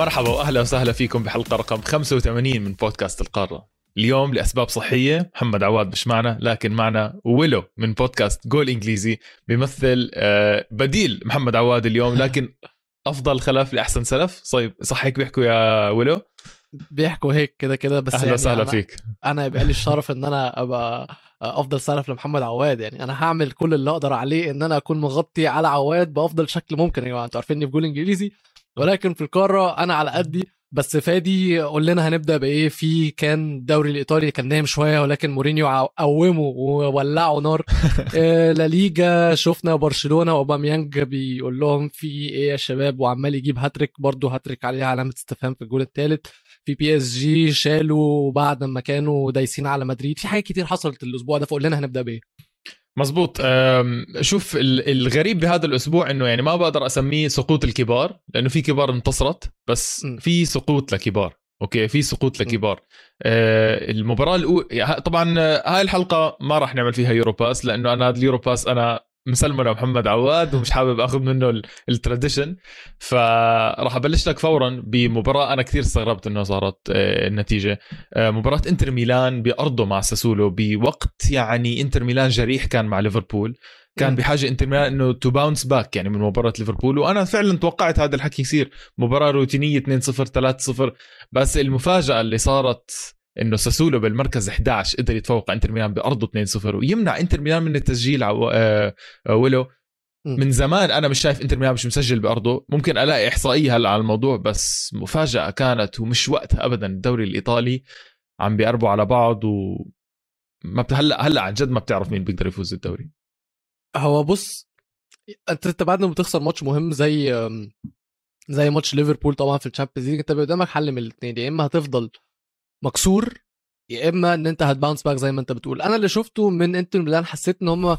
مرحبا وأهلا وسهلا فيكم بحلقة رقم 85 من بودكاست القارة. اليوم لأسباب صحية محمد عواد مش معنا لكن معنا ويلو من بودكاست جول إنجليزي بيمثل آه، بديل محمد عواد اليوم لكن أفضل خلف لأحسن سلف. طيب صح هيك بيحكوا يا ويلو؟ بيحكوا هيك كده كده بس أهلا يعني وسهلا فيك. أنا يبقى لي الشرف إن أنا أبقى أفضل سلف لمحمد عواد. يعني أنا هعمل كل اللي أقدر عليه إن أنا أكون مغطي على عواد بأفضل شكل ممكن يا جماعة. أنتوا عارفيني في جول إنجليزي ولكن في القارة أنا على قدي بس فادي قول لنا هنبدأ بإيه؟ في كان الدوري الإيطالي كان نايم شوية ولكن مورينيو قومه وولعوا نار. آه، La Liga شفنا برشلونة واوباميانج بيقول لهم في إيه يا شباب؟ وعمال يجيب هاتريك برضه هاتريك عليها علامة استفهام في الجول الثالث في PSG شالوا بعد ما كانوا دايسين على مدريد. في حاجات كتير حصلت الأسبوع ده فقول لنا هنبدأ بإيه؟ مزبوط شوف ال- الغريب بهذا الأسبوع إنه يعني ما بقدر أسميه سقوط الكبار لأنه في كبار انتصرت بس. في سقوط لكبار. أوكي؟ في سقوط لكبار. آه المباراة الاولى طبعا آه، هاي الحلقة ما راح نعمل فيها Euro Pass لأنه أنا هذا ال Euro Pass أنا مسلمة لمحمد عواد ومش حابب آخذ منه ال- ال tradition. فراح أبلش لك فورا بمباراة أنا كثير استغربت إنه صارت آه، النتيجة. آه، مباراة إنتر ميلان بأرضه مع ساسولو بوقت يعني إنتر ميلان جريح كان مع ليفربول. كان مم. بحاجة إنتر ميلان إنه to bounce back يعني من مباراة ليفربول. وأنا فعلا توقعت هذا الحكي يصير. مباراة روتينية 2-0 3-0 بس المفاجأة اللي صارت إنه ساسولو بالمركز 11 قدر يتفوق على إنتر ميلان بأرضه 2-0 ويمنع إنتر ميلان من التسجيل عو... آه... آه... من زمان أنا مش شايف إنتر ميلان مش مسجل بأرضه ممكن ألاقي إحصائية هلأ على الموضوع بس مفاجأة كانت ومش وقتها ابدا الدوري الإيطالي عم بيقربوا على بعض و ما بت... هلأ هلأ عن جد ما بتعرف مين بيقدر يفوز الدوري. هو بص أنت أنت بعد ما بتخسر ماتش مهم زي زي ماتش ليفربول طبعا في ال Champions League أنت قدامك حل من الاثنين يا إما هتفضل مكسور يا إما إن أنت هت bounce back زي ما أنت بتقول. أنا اللي شفته من انتر ميلان حسيت إن هم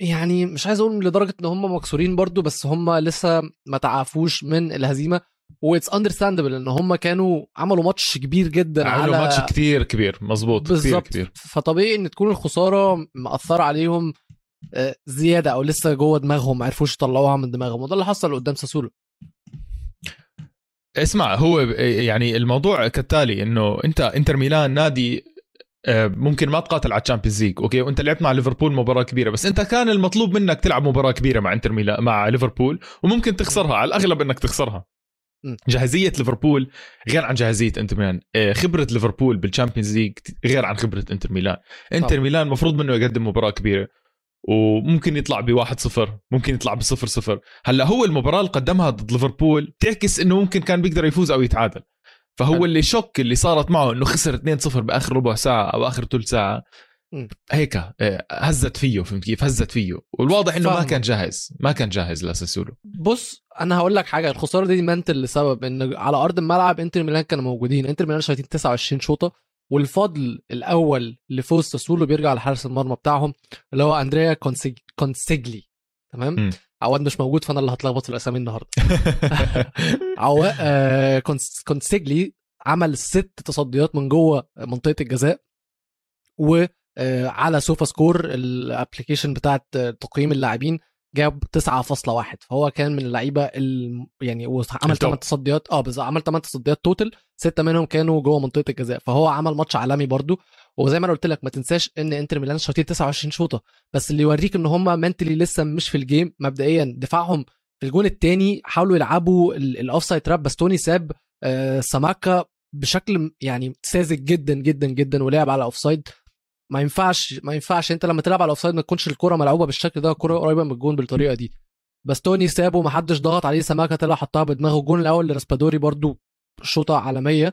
يعني مش عايز أقول لدرجة إن هم مكسورين برضو بس هم لسه ما تعافوش من الهزيمة. و it's understandable إن هم كانوا عملوا ماتش كبير جدا عملوا على ماتش كتير كبير مزبوط كتير كبير فطبيعي إن تكون الخسارة مأثرة عليهم آه، زيادة أو لسه جوه دماغهم ما عرفوش يطلعوها من دماغهم. وده اللي حصل قدام ساسولو. اسمع هو يعني الموضوع كالتالي إنه أنت إنتر ميلان نادي آه، ممكن ما تقاتل على ال Champions League أوكي؟ وأنت لعبت مع ليفربول مباراة كبيرة بس أنت كان المطلوب منك تلعب مباراة كبيرة مع إنتر ميلان مع ليفربول وممكن تخسرها على الأغلب إنك تخسرها. جاهزية ليفربول غير عن جاهزية إنتر ميلان. آه، خبرة ليفربول بال Champions League غير عن خبرة إنتر ميلان. إنتر. ميلان المفروض منه يقدم مباراة كبيرة. وممكن يطلع بواحد صفر ممكن يطلع بصفر صفر. هلأ هو المباراة اللي قدمها ضد ليفربول بتعكس إنه ممكن كان بيقدر يفوز أو يتعادل. فهو. ال shock اللي صارت معه إنه خسر 2-0 بآخر ربع ساعة أو آخر ثلث ساعة. هيك آه، هزت فيه فهمت كيف هزت فيه. والواضح إنه ما فاهمك. كان جاهز ما كان جاهز لساسولو بص أنا هقول لك حاجة الخسارة دي mental لسبب إن على أرض الملعب إنتر ميلان كانوا موجودين. إنتر ميلان شايطين 29 شوطة. والفضل الأول لفوز ساسولو بيرجع لحارس المرمى بتاعهم اللي هو أندريا كونسيج... كونسيجلي تمام. عواد مش موجود فأنا اللي هتلخبط في الأسامي النهارده عوا... آه كونس... كونسيجلي عمل ست تصديات من جوه منطقة الجزاء و آه، على Sofascore ال application بتاعت تقييم اللاعبين جاب 9.1 فهو كان من اللعيبة ال... يعني وعمل ال top. 8 تصديات آه بالظبط عمل 8 تصديات total ستة منهم كانوا جوه منطقة الجزاء. فهو عمل ماتش عالمي برضو. وزي ما أنا قلت لك ما تنساش إن إنتر ميلان شاطين 29 شوطة. بس اللي يوريك إن هم mentally لسه مش في ال game مبدئيا دفاعهم في الجون الثاني حاولوا يلعبوا ال offside trap بس توني ساب آه، سكاماكا بشكل يعني ساذج جدا جدا جدا ولعب على offside ما ينفعش ما ينفعش انت لما تلعب على ال offside ما تكونش الكرة ملعوبة بالشكل ده الكرة قريبة من الجون بالطريقة دي. بس توني سابه ما حدش ضغط عليه سماكه طلع حطها بدماغه. الجون الأول لراسبادوري برضو شوطة عالمية.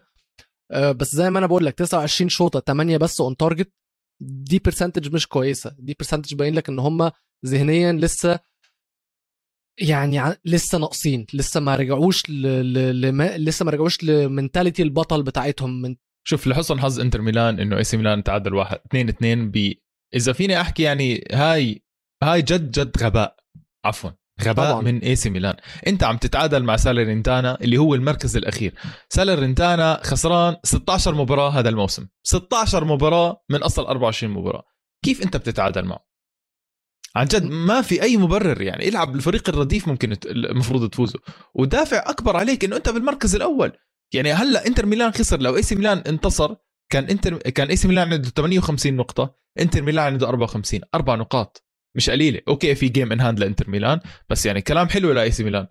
آه، بس زي ما أنا بقول لك 29 شوطة 8 بس on target دي percentage مش كويسة. دي percentage باين لك إن هم ذهنيا لسه يعني لسه ناقصين لسه ما رجعوش ل... ل... لما... لسه ما رجعوش ل mentality البطل بتاعتهم. من شوف لحسن حظ انتر ميلان إنه إي سي ميلان تعادل واحد 2 2 ب إذا فيني أحكي يعني هاي هاي جد جد غباء. عفوا. غباء طبعاً. من إي سي ميلان. أنت عم تتعادل مع سالرنتانا اللي هو المركز الأخير. سالرنتانا خسران 16 مباراة هذا الموسم. 16 مباراة من أصل 24 مباراة. كيف أنت بتتعادل معه؟ عن جد ما في أي مبرر يعني. العب الفريق الرديف ممكن المفروض تفوزوا ودافع أكبر عليك إنه أنت بالمركز الأول. يعني هلا انتر ميلان خسر. لو اي سي ميلان انتصر كان انتر كان اي سي ميلان عنده 58 نقطة انتر ميلان عنده 54 أربع نقاط. مش قليلة. أوكي في game in hand لإنتر ميلان بس يعني كلام حلو لاي سي ميلان.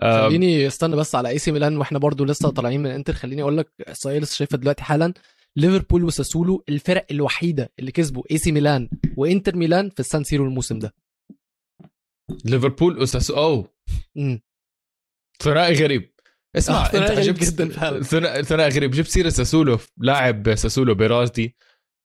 خليني استنى بس على اي سي ميلان وإحنا برضو لسه طالعين من انتر. خليني أقول لك احصائيه لسه شايفها دلوقتي حالا ليفربول وساسولو الفرق الوحيدة اللي كسبوا اي سي ميلان وإنتر ميلان في السان سيرو الموسم ده. ليفربول أساس أو امم ثنائي غريب. اسمع آه، ثنائي أنت غريب جبت جداً. ثنائي غريب. جبت سيرة ساسولو لاعب ساسولو بيراردي.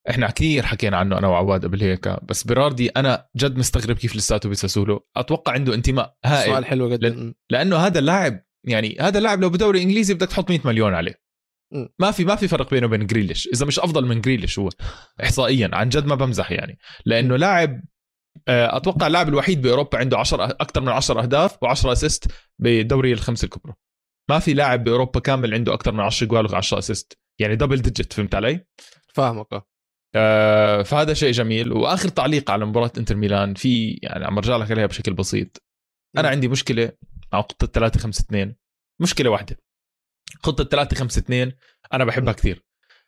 إحنا كثير حكينا عنه أنا وعواد قبل هيك بس بيراردي أنا جد مستغرب كيف لساته بساسولو. أتوقع عنده انتماء هائل. سؤال حلو جدا. لأن-. لأنه هذا اللاعب يعني هذا اللاعب لو بدوري إنجليزي بدك تحط 100 مليون عليه. ما في ما في فرق بينه وبين جريليش. إذا مش أفضل من جريليش هو احصائيا. عن جد ما بمزح يعني. لأنه لاعب آه، أتوقع اللاعب الوحيد بأوروبا عنده 10 أكثر من 10 أهداف و10 assist بدوري الخمس الكبرى. ما في لاعب بأوروبا كامل عنده أكثر من 10 جوال و10 assist يعني double digit فهمت علي؟ فاهمك آه. آه، فهذا شيء جميل. وآخر تعليق على مباراة إنتر ميلان في يعني عم برجع لك عليها بشكل بسيط. أنا. عندي مشكلة مع خطة 3 5 2 مشكلة واحدة. خطة 3 5 2 أنا بحبها كثير.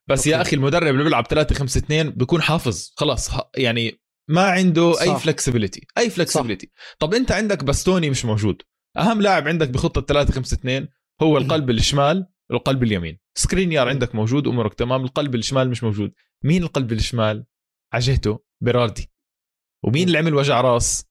بس يا. أخي المدرب اللي بيلعب 3 5 2 بيكون حافظ. خلاص يعني ما عنده أي صح. flexibility أي flexibility طب أنت عندك باستوني مش موجود. أهم لاعب عندك بخطة 3 5 2 هو القلب الشمال والقلب اليمين. سكرينيار عندك موجود امورك تمام القلب الشمال مش موجود. مين القلب الشمال؟ ع جهته بيراردي. ومين اللي عمل وجع راس؟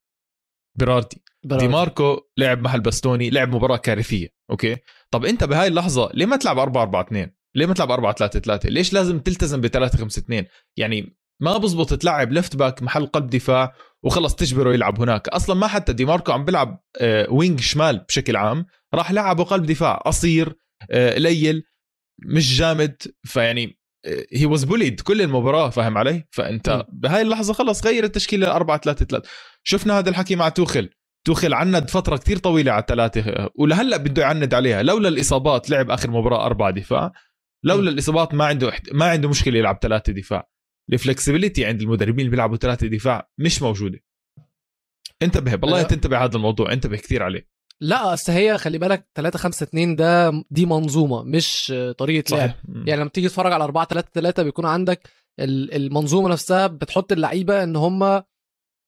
بيراردي. دي ماركو لعب محل باستوني لعب مباراة كارثية أوكي؟ طب أنت بهاي اللحظة ليه ما تلعب 4 4 2 ليه ما تلعب 4 3 3 ليش لازم تلتزم ب 3 5 2 يعني ما بزبط تلعب left back محل قلب دفاع وخلص تجبره يلعب هناك. أصلا ما حتى دي ماركو عم بيلعب آه، wing شمال بشكل عام راح لعبه قلب دفاع أسير آه، قليل مش جامد فيعني هي was bullied كل المباراة فاهم علي. فأنت بهاي اللحظة خلص غير التشكيلة 4 3 3 شفنا هذا الحكي مع توخل توخل عند فترة كتير طويلة على الثلاثة ولهلأ بده يعند عليها. لولا الإصابات لعب آخر مباراة أربعة دفاع لولا الإصابات ما عنده. ما عنده مشكلة يلعب ثلاثة دفاع. الفلكسبيليتي عند المدربين اللي بيلعبوا ثلاثة دفاع مش موجودة. انتبه بالله لا. تنتبه هذا الموضوع انتبه كثير عليه. لا أصل هي خلي بالك 3 5 2 ده دي منظومة مش طريقة لعب. صحيح. يعني لما تيجي تتفرج على 4 3 3 بيكون عندك ال- المنظومة نفسها بتحط اللعيبة إن هم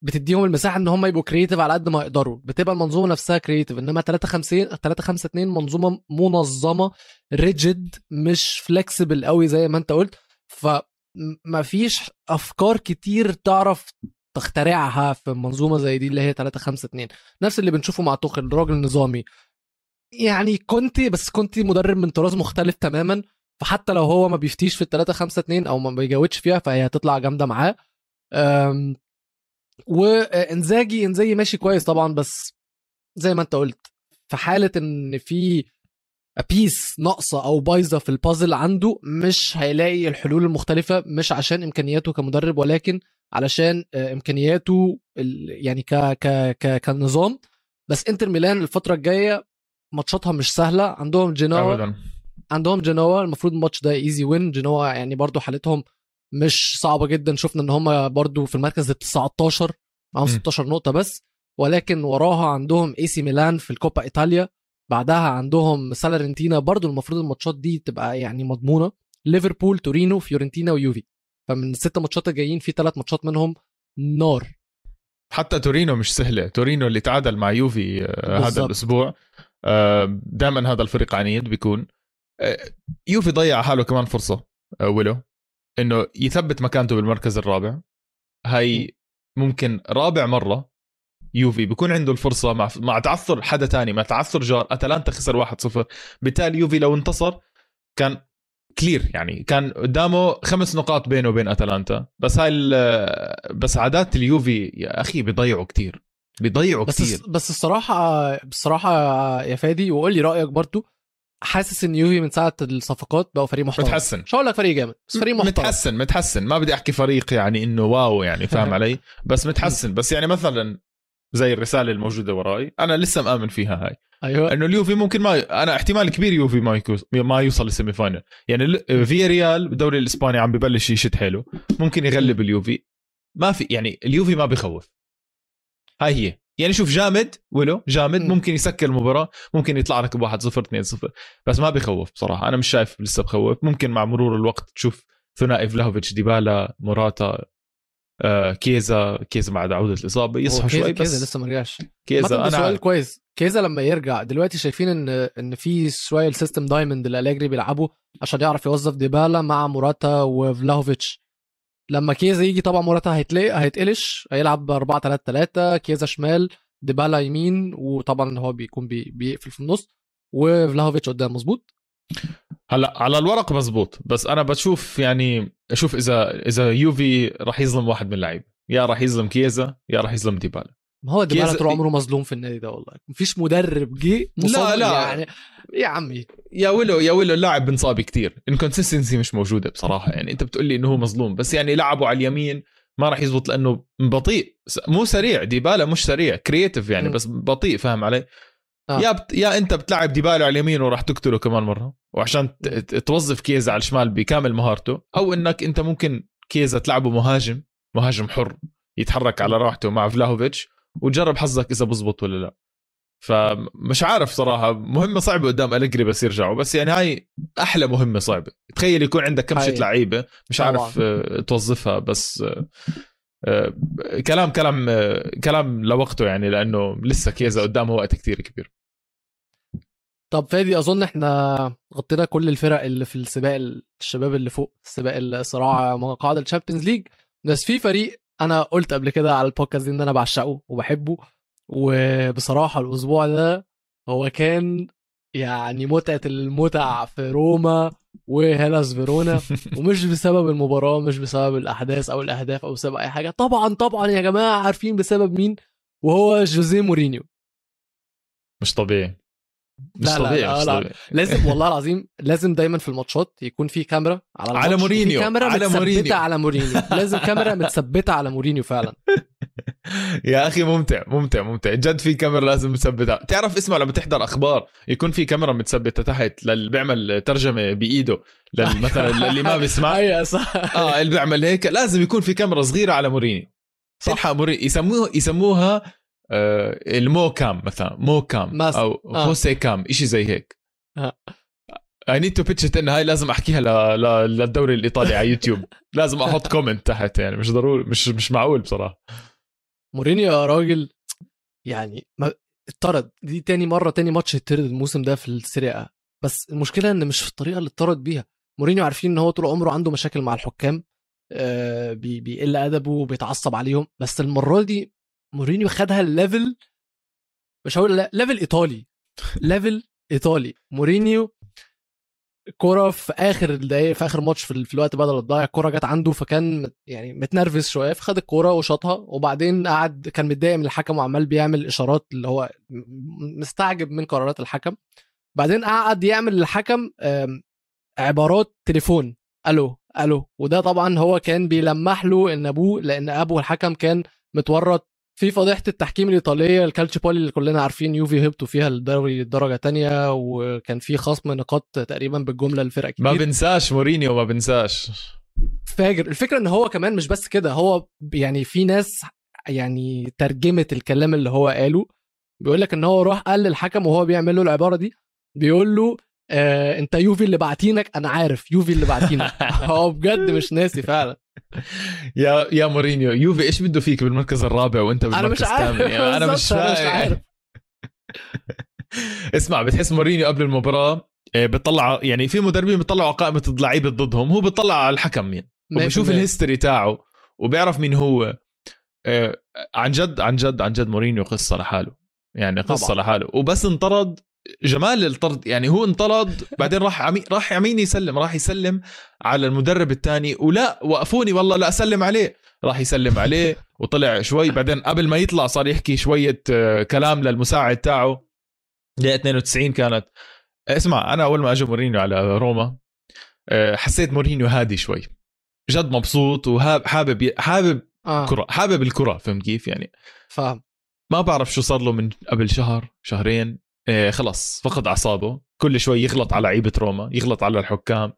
بتديهم المساحة إن هم يبقوا creative على قد ما يقدروا. بتبقى المنظومة نفسها creative إنما 3 5 3 5 2 منظومة منظمة rigid مش flexible قوي زي ما أنت قلت. فما فيش أفكار كتير تعرف تخترعها في منظومة زي دي اللي هي 3 5 2 نفس اللي بنشوفه مع توخل راجل نظامي. يعني كونتي بس كونتي مدرب من طراز مختلف تماما فحتى لو هو ما بيفتيش في ال 3 5 2 أو ما بيجاوبش فيها فهي هتطلع جامدة معاه. وإنزاجي إنزاجي ماشي كويس طبعا بس زي ما أنت قلت في حالة إن في piece ناقصة أو بايظة في البازل عنده مش هيلاقي الحلول المختلفة مش عشان إمكانياته كمدرب ولكن علشان آه، إمكانياته يعني ك ك ك كنظام. بس إنتر ميلان الفترة الجاية ماتشاتها مش سهلة. عندهم جنوا عندهم جنوا المفروض الماتش ده easy win جنوا يعني برضو حالتهم مش صعبة جدا. شفنا إن هم برضو في المركز ال 19 معاهم م. 16 نقطة بس. ولكن وراها عندهم اي سي ميلان في الكوبا إيطاليا. بعدها عندهم ساليرنيتانا برضو المفروض الماتشات دي تبقى يعني مضمونة. ليفربول تورينو فيورنتينا ويوفي. فمن الست ماتشات الجايين في ثلاث ماتشات منهم نار. حتى تورينو مش سهلة. تورينو اللي تعادل مع يوفي آه، هذا. الأسبوع. دائما هذا الفريق عنيد بيكون. آه، يوفي ضيع حاله كمان فرصة آه، ولو إنه يثبت مكانته بالمركز الرابع. هاي ممكن رابع مرة يوفي بيكون عنده الفرصة مع مع تعثر حدا تاني مع تعثر جار. أتلانتا خسر 1-0 بالتالي يوفي لو انتصر كان كلير يعني كان قدامه خمس نقاط بينه وبين أتلانتا. بس هاي بس عادات اليوفي يا أخي بيضيعوا كتير. بيضيعوا بس كتير. بس الصراحة بصراحه يا فادي وقول لي رأيك برضو. حاسس إن يوفي من ساعة الصفقات بقوا فريق محترم. متحسن. مش هقول لك فريق جامد بس فريق محترم. متحسن متحسن. ما بدي أحكي فريق يعني إنه wow يعني فاهم علي؟ بس متحسن. بس يعني مثلا زي الرسالة الموجودة وراي أنا لسه مآمن فيها هاي. أيوه. إنه اليوفي ممكن ما أنا احتمال كبير يوفي ما يكوز... ما يوصل لل semi final يعني ال- فيا ريال بالدوري الإسباني عم ببلش يشد حيله. ممكن يغلب اليوفي. ما في يعني اليوفي ما بخوف. هاي هي. يعني شوف جامد ولو جامد. مم. ممكن يسكر المباراة. ممكن يطلع لك ب 1 0 2 0 بس ما بخوف بصراحة. أنا مش شايف لسه بخوف. ممكن مع مرور الوقت تشوف ثنائي فلاهوفيتش ديبالا موراتا آه كيزا كيزا بعد عودة الإصابة يصحى كيزا- شوي كيزا بس. لسه ما رجعش. كيزا أنا سؤال. كويس. كيزا لما يرجع دلوقتي شايفين إن إن في شوية ال system diamond اللي أليجري بيلعبه عشان يعرف يوظف ديبالا مع موراتا وفلاهوفيتش. لما كيزا يجي طبعا موراتا هيتلاقي هيتقلش هيلعب ب 4 3 3 كيزا شمال ديبالا يمين وطبعا هو بيكون بي بيقفل في النص وفلاهوفيتش قدام. مظبوط؟ هلا على الورق مزبوط بس أنا بشوف يعني أشوف إذا إذا يوفي راح يظلم واحد من اللعيبة يا راح يظلم كيزا يا راح يظلم ديبالا. ما هو ديبالا طول عمره مظلوم في النادي ده والله. مفيش مدرب جه لا، لا. يعني. يا عمي. يا ولو يا ولو اللاعب بنصاب كتير. ال consistency مش موجودة بصراحة يعني. أنت بتقول لي إنه هو مظلوم بس يعني لعبه على اليمين ما راح يزبط لأنه بطيء. مو سريع ديبالا مش سريع creative يعني م. بس بطيء فاهم علي؟ آه. يا بت... يا انت بتلعب ديبالا على اليمين وراح تقتله كمان مرة وعشان ت... توظف كيزا على الشمال بكامل مهارته أو إنك أنت ممكن كيزا تلعبه مهاجم مهاجم حر يتحرك على راحته مع فلاهوفيتش وتجرب حظك إذا بزبط ولا لا فمش عارف صراحة مهمة صعبة قدام أليجري بس يرجعوا بس يعني هاي أحلى مهمة صعبة تخيل يكون عندك كم هاي. shit لعيبة مش. عارف آه، توظفها بس آه، كلام كلام كلام لوقته يعني لأنه لسه كيزا قدامه وقت كتير كبير. طب فادي أظن إحنا غطينا كل الفرق اللي في السباق الشباب اللي فوق سباق الصراع مقاعد ال Champions League. بس في فريق أنا قلت قبل كده على البودكاست إن أنا بعشقه وبحبه وبصراحة الأسبوع ده هو كان يعني متعة المتع في روما وهيلاس فيرونا. ومش بسبب المباراة مش بسبب الأحداث أو الأهداف أو بسبب أي حاجة. طبعا طبعا يا جماعة عارفين بسبب مين؟ وهو جوزيه مورينيو. مش طبيعي. مش لا، لا، طبيعي لا، لا. طبيعي. لازم والله العظيم لازم دايما في الماتشات يكون في كاميرا على على مورينيو، كاميرا على متثبتة مورينيو. على مورينيو. لازم كاميرا متثبتة على مورينيو فعلا. يا أخي ممتع ممتع ممتع. جد في كاميرا لازم مثبتها تعرف اسمع لما تحضر أخبار يكون في كاميرا متثبتة تحت للي بيعمل ترجمة بإيده مثلا اللي ما بيسمع. أيوه صح. آه اللي بيعمل هيك. لازم يكون في كاميرا صغيرة على مورينيو صح. تلحق مورينيو يسموها يسموها آه ال Mou cam مثلا Mou cam مثلا. أو آه. José cam شيء زي هيك. آه. I need to pitch in هاي لازم أحكيها ل... ل... للدوري الإيطالي على يوتيوب. لازم أحط comment تحت يعني مش ضروري مش مش معقول بصراحة. مورينيو يا راجل يعني ما اتطرد دي تاني مرة تاني ماتش يتطرد الموسم ده في السيري آ بس المشكلة إن مش في الطريقة اللي اتطرد بيها. مورينيو عارفين إن هو طول عمره عنده مشاكل مع الحكام آه بي- بيقل أدبه وبيتعصب عليهم. بس المرة دي مورينيو خدها ال level مش هقول لا level إيطالي. level إيطالي. مورينيو كرة في آخر الدقايق في آخر ماتش في, ال- في الوقت بدل الضايع الكرة جت عنده فكان يعني متنرفز شوية فخد الكرة وشاطها وبعدين قعد كان متضايق من الحكم وعمال بيعمل إشارات اللي هو مستعجب من قرارات الحكم. بعدين قعد يعمل للحكم عبارات تليفون. ألو ألو. وده طبعا هو كان بيلمح له إن أبوه لأن ابوه الحكم كان متورط في فضيحة التحكيم الإيطالية الكالتشيبولي اللي كلنا عارفين يوفي هبطوا فيها الدوري الدرجه تانية وكان في خصم نقاط تقريبا بالجملة للفرق كتير. ما بنساش مورينيو ما بنساش. فاجر. الفكرة إن هو كمان مش بس كده هو يعني في ناس يعني ترجمت الكلام اللي هو قاله. بيقول لك إن هو راح قال للحكم وهو بيعمل له العبارة دي بيقول له آه أنت يوفي اللي بعتينك أنا عارف يوفي اللي بعتينك. هو بجد مش ناسي فعلا. يا يا مورينيو يوفي إيش بده فيك بالمركز الرابع وأنت بالمركز عارف. الثامن؟ يعني أنا مش أنا مش عارف. اسمع بتحس مورينيو قبل المباراة آه، بيطلع يعني في مدربين بيطلعوا على قائمة اللعيبة ضدهم هو بيطلع على الحكم يعني وبشوف 100%. ال history تاعه وبيعرف مين هو. آه، عن جد عن جد عن جد مورينيو قصة لحاله يعني قصة طبعاً. لحاله وبس انطرد جمال الطرد يعني هو انطرد بعدين راح عمي راح يمين يسلم راح يسلم على المدرب الثاني ولا وقفوني والله لا اسلم عليه راح يسلم عليه وطلع شوي بعدين قبل ما يطلع صار يحكي شوية آه، كلام للمساعد تاعه. دقيقة 92 كانت. اسمع أنا أول ما اجى مورينيو على روما آه، حسيت مورينيو هادي شوي. جد مبسوط وحابب حابب آه. كرة حابب الكرة فهمت كيف يعني؟ فاهم. ما بعرف شو صار له من قبل شهر شهرين. آه خلص فقد أعصابه. كل شوي يغلط على لعيبة روما يغلط على الحكام.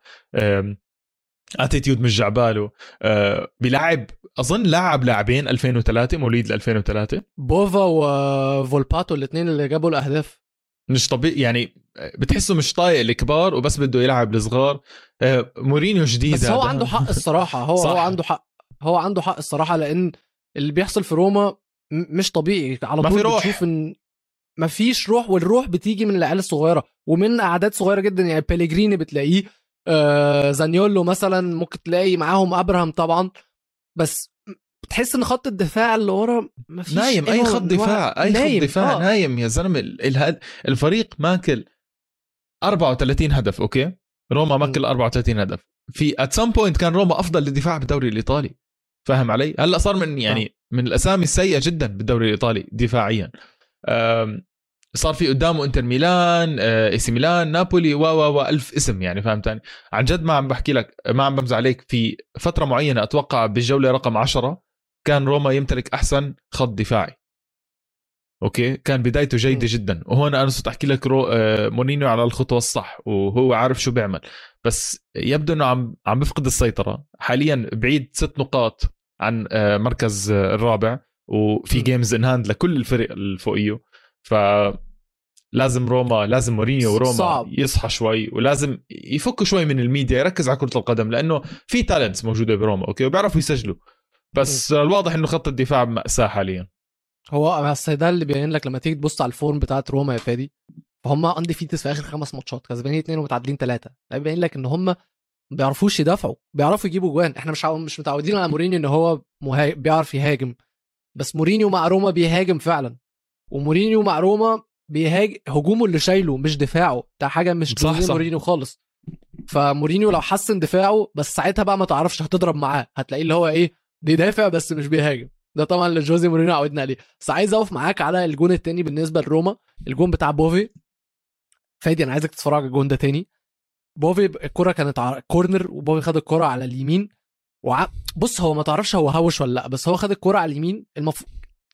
attitude مش جعباله. آه بيلعب أظن لاعب لاعبين 2003 مواليد 2003 بوفي وفولباتو الاثنين اللي جابوا الأهداف. مش طبيعي يعني بتحسه مش طايق الكبار وبس بده يلعب الصغار. آه مورينيو جديد بس هو هذا. عنده حق الصراحة. هو صح. هو عنده حق. هو عنده حق الصراحة لأن اللي بيحصل في روما مش طبيعي. على ما طول في روح. بتشوف إن ما فيش روح والروح بتيجي من العيال الصغيرة ومن أعداد صغيرة جدا. يعني بيليجريني بتلاقيه آه زانيولو مثلا ممكن تلاقي معاهم أبراهام طبعا. بس بتحس إن خط الدفاع اللي ورا ما فيش نايم أي خط دفاع أي نايم. خط دفاع آه. نايم يا زلمة. الفريق ماكل 34 هدف أوكي؟ روما ماكل 34 هدف. في at some point كان روما أفضل للدفاع بالدوري الإيطالي. فاهم علي؟ هلأ صار من يعني من الأسامي السيئة جدا بالدوري الإيطالي دفاعيا. صار في قدامه انتر ميلان آه، اي سي ميلان نابولي و و و ألف اسم يعني فهمتني؟ عن جد ما عم بحكي لك ما عم بمزح عليك. في فترة معينة أتوقع بالجولة رقم 10 كان روما يمتلك أحسن خط دفاعي. أوكي؟ كان بدايته جيدة. جدا. وهون أنا صرت أحكي لك رو... آه، مورينيو على الخطوة الصح وهو عارف شو بيعمل. بس يبدو إنه عم عم بفقد السيطرة. حاليا بعيد ست نقاط عن آه، مركز الرابع. وفي م. games in hand لكل الفرق اللي فوقيه ف لازم روما لازم مورينيو وروما صعب. يصحى شوي ولازم يفكوا شوي من الميديا يركز على كرة القدم لأنه في talents موجودة بروما أوكي؟ وبيعرفوا يسجلوا. بس الواضح إنه خط الدفاع مأساة حاليا. هو بس ده اللي بيبين لك لما تيجي تبص على ال form بتاعت روما يا فادي فهم undefeated في آخر خمس ماتشات كسبانين اثنين ومتعادلين ثلاثة ده بيبين لك إن هم ما بيعرفوش يدافعوا بيعرفوا يجيبوا جوان. إحنا مش مش متعودين على مورينيو إن هو مها... بيعرف يهاجم. بس مورينيو مع روما بيهاجم فعلا. ومورينيو مع روما بيهاجم هجومه اللي شايله مش دفاعه. ده حاجة مش صح، صح. مورينيو خالص. فمورينيو لو حسن دفاعه بس ساعتها بقى ما تعرفش هتضرب معاه. هتلاقيه اللي هو إيه بيدافع بس مش بيهاجم. ده طبعا اللي جوزي مورينيو عودنا عليه. بس عايز أقف معاك على الجون التاني بالنسبة لروما. الجون بتاع بوفي. فادي أنا عايزك تتفرج على الجون ده تاني. بوفي الكرة كانت ع- corner وبوفي خد الكرة على اليمين. وع... بص هو ما تعرفش هو هوش ولا لأ بس هو خد الكرة على اليمين المف...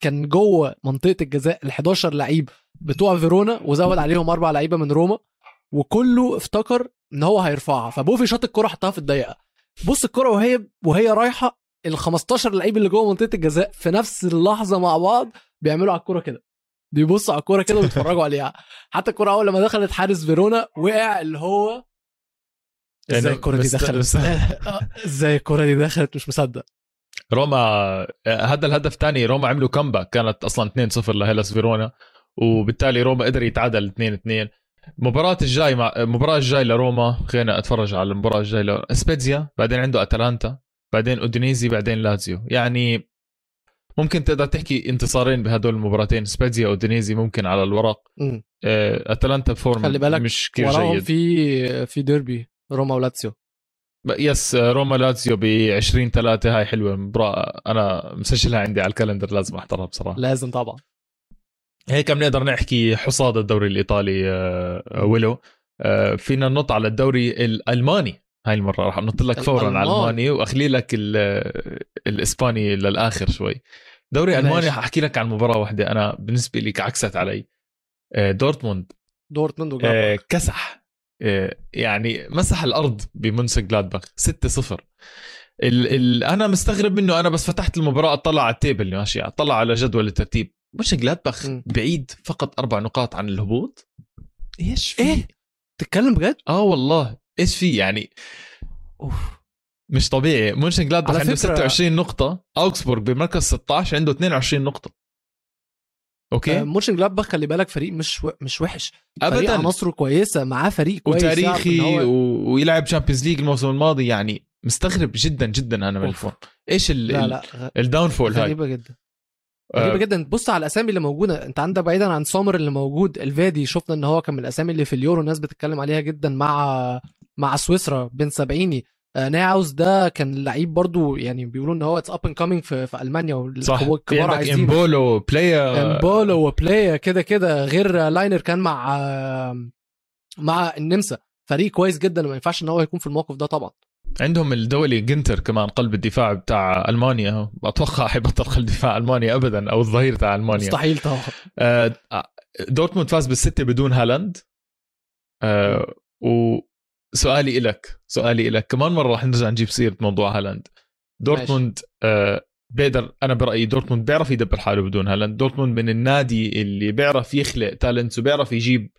كان جوه منطقة الجزاء ال 11 لعيب بتوع فيرونا وزود عليهم أربع لعيبة من روما وكله افتكر إن هو هيرفعها فبوفي شاط الكرة حطها في الضيقة. بص الكرة وهي وهي رايحة ال 15 لعيب اللي جوه منطقة الجزاء في نفس اللحظة مع بعض بيعملوا على الكوره كده. بيبصوا على الكوره كده ويتفرجوا عليها. حتى الكوره أول لما دخلت حارس فيرونا وقع اللي هو إزاي الكوره دي دخلت؟ آه، إزاي الكوره دي دخلت؟ مش مصدق. روما آه، هذا الهدف الثاني روما عملوا comeback كانت أصلا 2-0 لهيلاس فيرونا وبالتالي روما قدر يتعادل 2-2 مباراة الجاي مع المباراة الجاي لروما. خلينا أتفرج على المباراة الجاي لاسبيتزيا بعدين عنده أتلانتا بعدين أودينيزي بعدين لازيو يعني ممكن تقدر تحكي انتصارين بهدول المباراتين. سبيتزيا أودينيزي ممكن على الورق. آه، أتلانتا form خلي بالك مش كثير جيد. في في ديربي. روما ولاتسيو. yes آه، روما لازيو ب 20 3 هاي حلوة. مباراة أنا مسجلها عندي على ال calendar لازم أحضرها بصراحة. لازم طبعا. هيك بنقدر نحكي حصاد الدوري الإيطالي آه، آه، ويلو. آه، فينا ننط على الدوري الألماني. هاي المرة راح أنط لك فورا على. الألماني. وأخلي لك ال- الإسباني للآخر شوي. دوري. ألماني حاحكي لك عن مباراة واحدة. أنا بالنسبة لي عكست علي. دورتموند. دورتموند وجلادباخ. كسح. يعني مسح الأرض بمونشن جلادباخ 6-0 ال ال أنا مستغرب منه أنا بس فتحت المباراة اطلع على ال table ماشي اطلع على جدول الترتيب. مش جلادباخ. بعيد فقط أربع نقاط عن الهبوط؟ إيش في؟ إيه؟ تتكلم بجد؟ آه والله. إيش في؟ يعني أوف. مش طبيعي. مونشن جلادباخ عنده فكرة- 26 نقطة أوكسبورغ بمركز 16 عنده 22 نقطة. أوكي. مونشن جلادباخ خلي بالك فريق مش و... مش وحش. فريق ابدا. عناصره كويسة معاه فريق كويس وتاريخي هو... و... ويلعب Champions League الموسم الماضي يعني مستغرب جدا جدا أنا من. ال form إيش ال... لا لا غ- ال downfall هاي؟ غريبة جدا. غريبة آه، جدا. بص على الأسامي اللي موجودة. أنت عندك بعيدا عن سومر اللي موجود الفادي شفنا إن هو كان من الأسامي اللي في اليورو الناس بتتكلم عليها جدا مع مع سويسرا بن سبعيني. آه، ناوز ده كان لعيب برضو يعني بيقولوا إن هو it's up and coming في, في ألمانيا صح. والكبار عايزين إمبولو بليا إمبولو وبليا كده كده غير لاينر كان مع آه، مع النمسا. فريق كويس جدا وما ينفعش إن هو يكون في الموقف ده طبعا. عندهم الدولي جنتر كمان قلب الدفاع بتاع ألمانيا. أتوقع حيبطل قلب دفاع ألمانيا ابدا أو الظهير تاع ألمانيا. مستحيل طبعا. آه، دورتموند فاز بالستة بدون هالاند. و سؤالي إلك سؤالي إلك. كمان مرة رح نرجع نجيب سيرة موضوع هالاند. دورتموند آه بيقدر أنا برأيي دورتموند بيعرف يدبر حاله بدون هالاند. دورتموند من النادي اللي بيعرف يخلق talents وبيعرف يجيب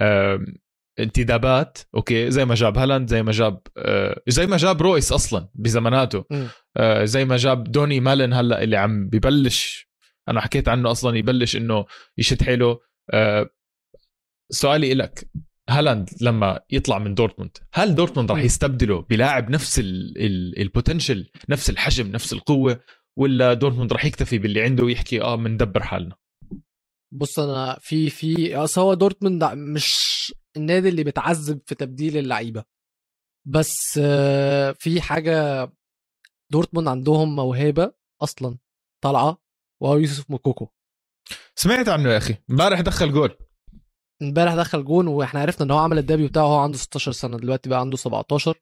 آه انتدابات. okay زي ما جاب هالاند زي ما جاب آه زي ما جاب رويس أصلا بزماناته. آه زي ما جاب دوني مالن هلأ اللي عم ببلش أنا حكيت عنه أصلا ببلش إنه يشد حيله. آه سؤالي لك هالاند لما يطلع من دورتموند هل دورتموند راح يستبدله بلاعب نفس ال potential نفس الحجم نفس القوة ولا دورتموند راح يكتفي باللي عنده ويحكي آه بندبر حالنا؟ بص أنا في في أصل هو دورتموند مش النادي اللي بتعذب في تبديل اللعيبة. بس في حاجة دورتموند عندهم موهبة أصلا طالعة وهو يوسف موكوكو. سمعت عنه يا أخي امبارح دخل جول. امبارح دخل جون وإحنا عرفنا إن هو عمل ال debut بتاعه وهو عنده 16 سنة دلوقتي بقى عنده 17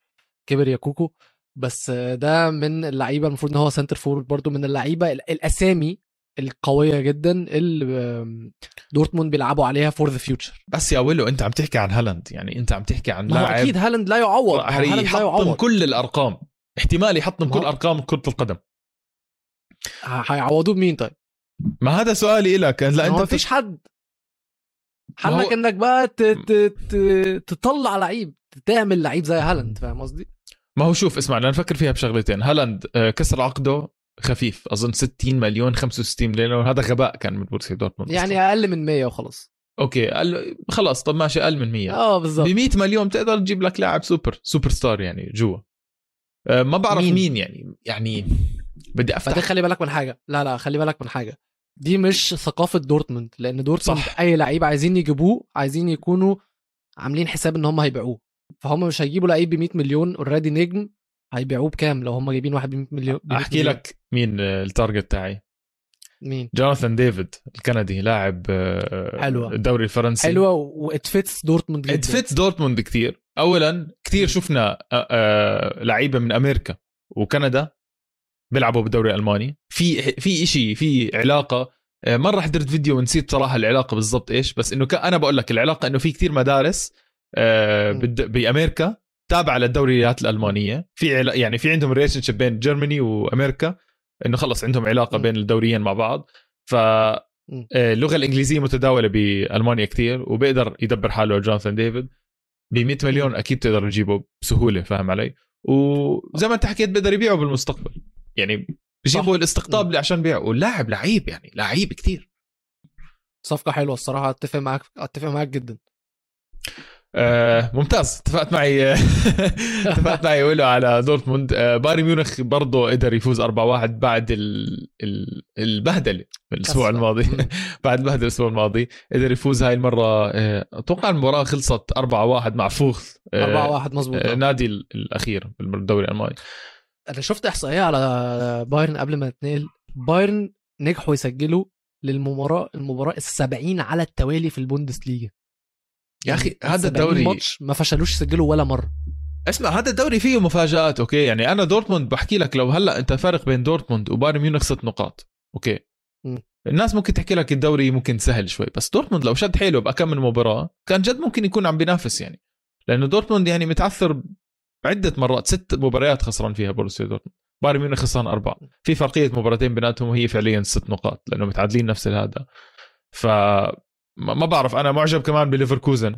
كبر موكوكو بس ده من اللعيبة المفروض إن هو center forward برضو من اللعيبة الأسامي القوية جدا اللي دورتموند بيلعبوا عليها for the future بس يا ولو أنت عم تحكي عن هالاند يعني أنت عم تحكي عن لاعب أكيد هالاند لا يعوض هالاند لا يعوض. كل الأرقام. احتمال يحطم كل أرقام كرة القدم. هيعوضوه بمين طيب؟ ما هذا سؤالي لك لا أنت ما فيش حد. حلك. إنك بقى تطلع لعيب تعمل لعيب زي هالاند فاهم قصدي؟ ما هو شوف اسمع أنا نفكر فيها بشغلتين. هالاند آه، كسر عقده خفيف أظن 60 مليون 65 مليون وهذا غباء كان من بورسيا دورتموند. يعني أقل من 100 وخلاص okay أقل... خلاص طب ماشي أقل من 100 آه بالظبط ب 100 مليون بتقدر تجيب لك لاعب super superstar يعني جوا. آه، ما بعرف مين, مين يعني يعني بدي أفتح. خلي بالك من حاجة. لا لا خلي بالك من حاجة. دي مش ثقافة دورتموند لأن دورتموند صح. أي لعيب عايزين يجيبوه عايزين يكونوا عاملين حساب إن هم هيبيعوه. فهم مش هيجيبوا لعيب ب 100 مليون already نجم هيبيعوه بكام؟ لو هم جايبين واحد ب 100 مليون أحكي لك مين ال target تاعي مين؟ جوناثان ديفيد الكندي لاعب آه، حلوة. الدوري الفرنسي. حلوة وات fits دورتموند جدا. It fits دورتموند كثير اولا كثير شفنا آه، آه، لعيبة من أمريكا وكندا بيلعبوا بالدوري الألماني. في في شيء في علاقة مره حضرت فيديو ونسيت صراحة العلاقة بالضبط إيش بس إنه أنا بقول لك العلاقة إنه في كثير مدارس بأمريكا تابعة للدوريات الألمانية. في يعني في عندهم relationship بين Germany وأمريكا إنه خلص عندهم علاقة بين الدوريين مع بعض. ف آه، اللغة الإنجليزية متداولة بألمانيا كثير وبيقدر يدبر حاله جوناثان ديفيد ب 100 مليون أكيد تقدر تجيبه بسهولة فاهم علي؟ وزي ما أنت حكيت بيقدر يبيعه بالمستقبل. يعني بجيبوا الاستقطاب عشان بيعه واللاعب لعيب يعني لعيب كثير صفقة حلوة الصراحة أتفق معاك أتفق معاك جدا. آه ممتاز. اتفقت معي اتفقت معي ولو على دورتموند. آه بايرن ميونخ برضه قدر يفوز 4-1 بعد ال... ال... البهدلة الأسبوع الماضي. بعد البهدلة الأسبوع الماضي قدر يفوز هاي المرة. آه أتوقع المباراة خلصت 4-1 مع فوخ آه 4-1 مظبوط. آه نادي الأخير بالدوري الألماني. أنا شفت إحصائية على بايرن قبل ما تنقل بايرن نجحوا يسجلوا للمباراة المباراة ال70 على التوالي في البوندسليغا يا أخي هذا الدوري ماتش ما فشلوش يسجلوا ولا مرة. اسمع هذا الدوري فيه مفاجآت okay؟ يعني أنا دورتموند بحكي لك لو هلأ أنت فارق بين دورتموند وبايرن ميونخ ست نقاط okay؟ م. الناس ممكن تحكي لك الدوري ممكن سهل شوي بس دورتموند لو شد حيله بكم من مباراة كان جد ممكن يكون عم بينافس يعني. لأنه دورتموند يعني متعثر عدة مرات ست مباريات خسران فيها بورسيا دورتموند. بايرن ميونخ خسران أربعة. في فرقية مباراتين بيناتهم وهي فعليا ست نقاط لأنه متعادلين نفس هذا ف ما بعرف أنا معجب كمان بليفركوزن.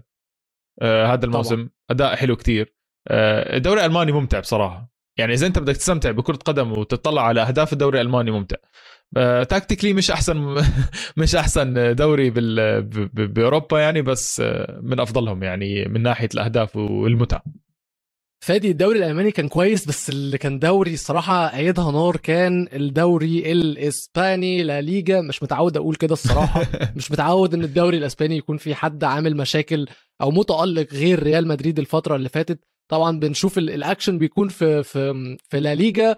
آه هذا الموسم طبعا. أداء حلو كتير. آه الدوري الألماني ممتع بصراحة. يعني إذا أنت بدك تستمتع بكرة قدم وتطلع على أهداف الدوري الألماني ممتع. آه tactically مش أحسن مش أحسن دوري بأوروبا يعني بس آه من أفضلهم يعني من ناحية الأهداف والمتعة. فادي الدوري الألماني كان كويس بس اللي كان دوري الصراحة قايدها نار كان الدوري الإسباني لا ليجا. مش متعود أقول كده الصراحة. مش متعود إن الدوري الإسباني يكون في حد عامل مشاكل أو متألق غير ريال مدريد الفترة اللي فاتت. طبعا بنشوف الأكشن بيكون في في في لا ليجا.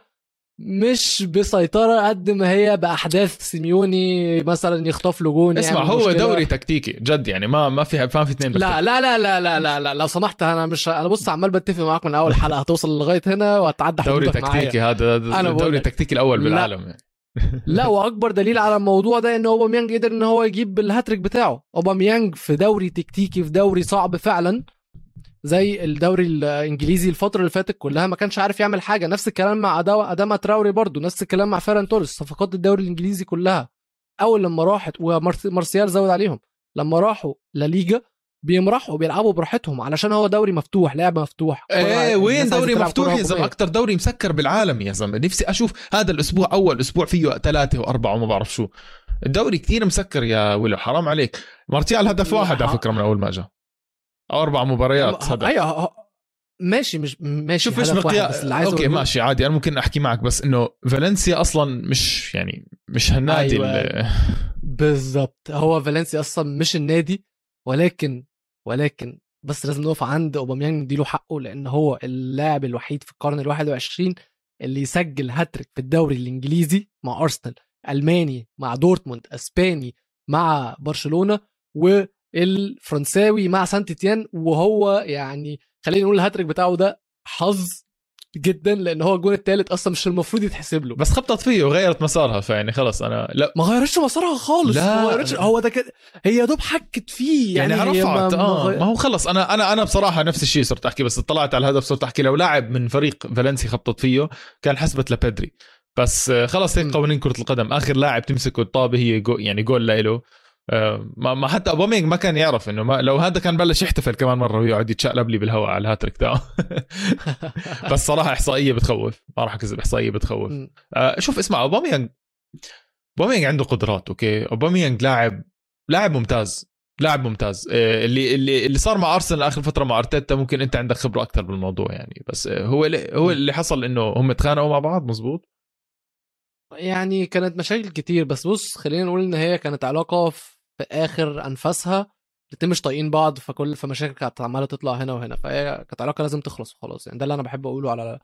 مش بسيطرة قد ما هي بأحداث سيميوني مثلا يخطف له جون اسمع هو مشكلة. دوري تكتيكي جد يعني ما ما في ما في اثنين لا لا لا لا لا لا لا لو سمحت أنا مش أنا بص عمال بتفق معاك من أول حلقة هتوصل لغاية هنا وهتعدى دوري تكتيكي هذا أنا الدوري التكتيكي الأول بالعالم يعني. لا وأكبر دليل على الموضوع ده إن أوباميانج قدر إن هو يجيب الهاتريك بتاعه. أوباميانج في دوري تكتيكي في دوري صعب فعلا. زي الدوري الإنجليزي الفترة اللي فاتت كلها ما كانش عارف يعمل حاجة. نفس الكلام مع أداما, أداما تراوري برضو نفس الكلام مع فيران توريس صفقات الدوري الإنجليزي كلها. أول لما راحت ومارتيال زود عليهم لما راحوا لليجا بيمرحوا بيلعبوا براحتهم علشان هو دوري مفتوح لعب مفتوح. إيه وين دوري مفتوح يا زلمة؟ أكثر دوري مسكر بالعالم يا زلمة. نفسي أشوف هذا الأسبوع أول أسبوع فيه ثلاثة وأربعة وما بعرف شو. الدوري كثير مسكر يا ولو حرام عليك. مارتيال هدف واحد على فكرة من أول ما جاء أو أربع مباريات هدف أيوه ماشي مش ماشي شوف إيش مقياس okay ماشي عادي أنا ممكن أحكي معك بس إنه فالنسيا أصلا مش يعني مش هالنادي أيوة. بالضبط. هو فالنسيا أصلا مش النادي ولكن ولكن بس لازم نقف عند أوباميانج نديله حقه لأن هو اللاعب الوحيد في القرن ال21 اللي يسجل هاتريك في الدوري الإنجليزي مع أرسنال ألماني مع دورتموند أسباني مع برشلونة والفرنساوي مع سانت إتيان وهو يعني خلينا نقول الهاتريك بتاعه ده حظ جدا لأن هو الجون الثالث أصلا مش المفروض يتحسب له. بس خبطت فيه وغيرت مسارها فيعني خلص أنا لا. ما غيرتش مسارها خالص. لا. ما غيرتش. هو ده كده. هي دوب حكت فيه يعني, يعني رفعت ما, آه. ما هو خلص أنا أنا أنا بصراحة نفس الشيء صرت أحكي بس طلعت على الهدف صرت أحكي لو لاعب من فريق فالنسي خبطت فيه كان حسبت لبيدري. بس خلص هيك قوانين كرة القدم. آخر لاعب تمسكه الطابة هي جو يعني جول له آه، ما حتى اوباميانج ما كان يعرف إنه ما لو هذا كان بلش يحتفل كمان مرة ويقعد يتشقلب لي بالهواء على الهاتريك تاعه بس صراحة إحصائية بتخوف. ما راح أكذب إحصائية بتخوف. آه شوف اسمع اوباميانج أوباميانج عنده قدرات أوكي؟ أوباميانج لاعب لاعب ممتاز. لاعب ممتاز. آه اللي اللي اللي صار مع أرسنال آخر فترة مع أرتيتا ممكن أنت عندك خبرة أكثر بالموضوع يعني. بس آه هو هو اللي حصل إنه هم تخانقوا مع بعض مزبوط يعني كانت مشاكل كتير. بس بص خلينا نقول إن هي كانت علاقة في في آخر أنفاسها الاتنين مش طايقين بعض فكل فمشاكل كانت عمالة تطلع هنا وهنا. فهي كانت علاقة لازم تخلص وخلاص. يعني ده اللي أنا بحب أقوله على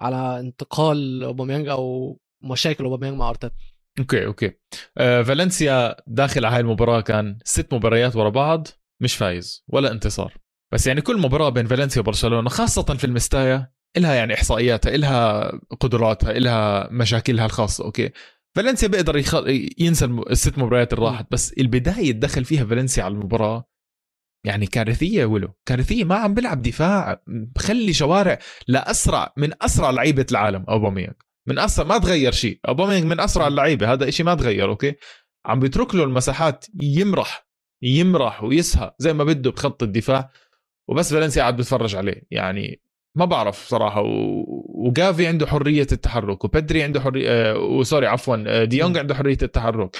على انتقال أوباميانج أو مشاكل أوباميانج مع أرتيتا. أوكي أوكي. آه فالنسيا داخل على هاي المباراة كان ست مباريات ورا بعض مش فايز ولا انتصار. بس يعني كل مباراة بين فالنسيا وبرشلونة خاصة في المستايا إلها يعني إحصائياتها إلها قدراتها إلها مشاكلها الخاصة. أوكي. فالنسيا بيقدر يخ... ينسى الست مباريات اللي راحت بس البداية دخل فيها فالنسيا على المباراة يعني كارثية ولو. كارثية ما عم بيلعب دفاع بخلي شوارع لأسرع من أسرع لعيبة العالم أوباميانج. من أسرع ما تغير شيء. أوباميانج من أسرع اللعيبة هذا شيء ما تغير أوكي؟ عم بيترك له المساحات يمرح يمرح ويسهى زي ما بده بخط الدفاع وبس فالنسيا قاعد بتفرج عليه. يعني ما بعرف صراحة و... وجافي عنده حرية التحرك وبدري عنده حريه آه وسوري عفوا آه، ديونج عنده حرية التحرك.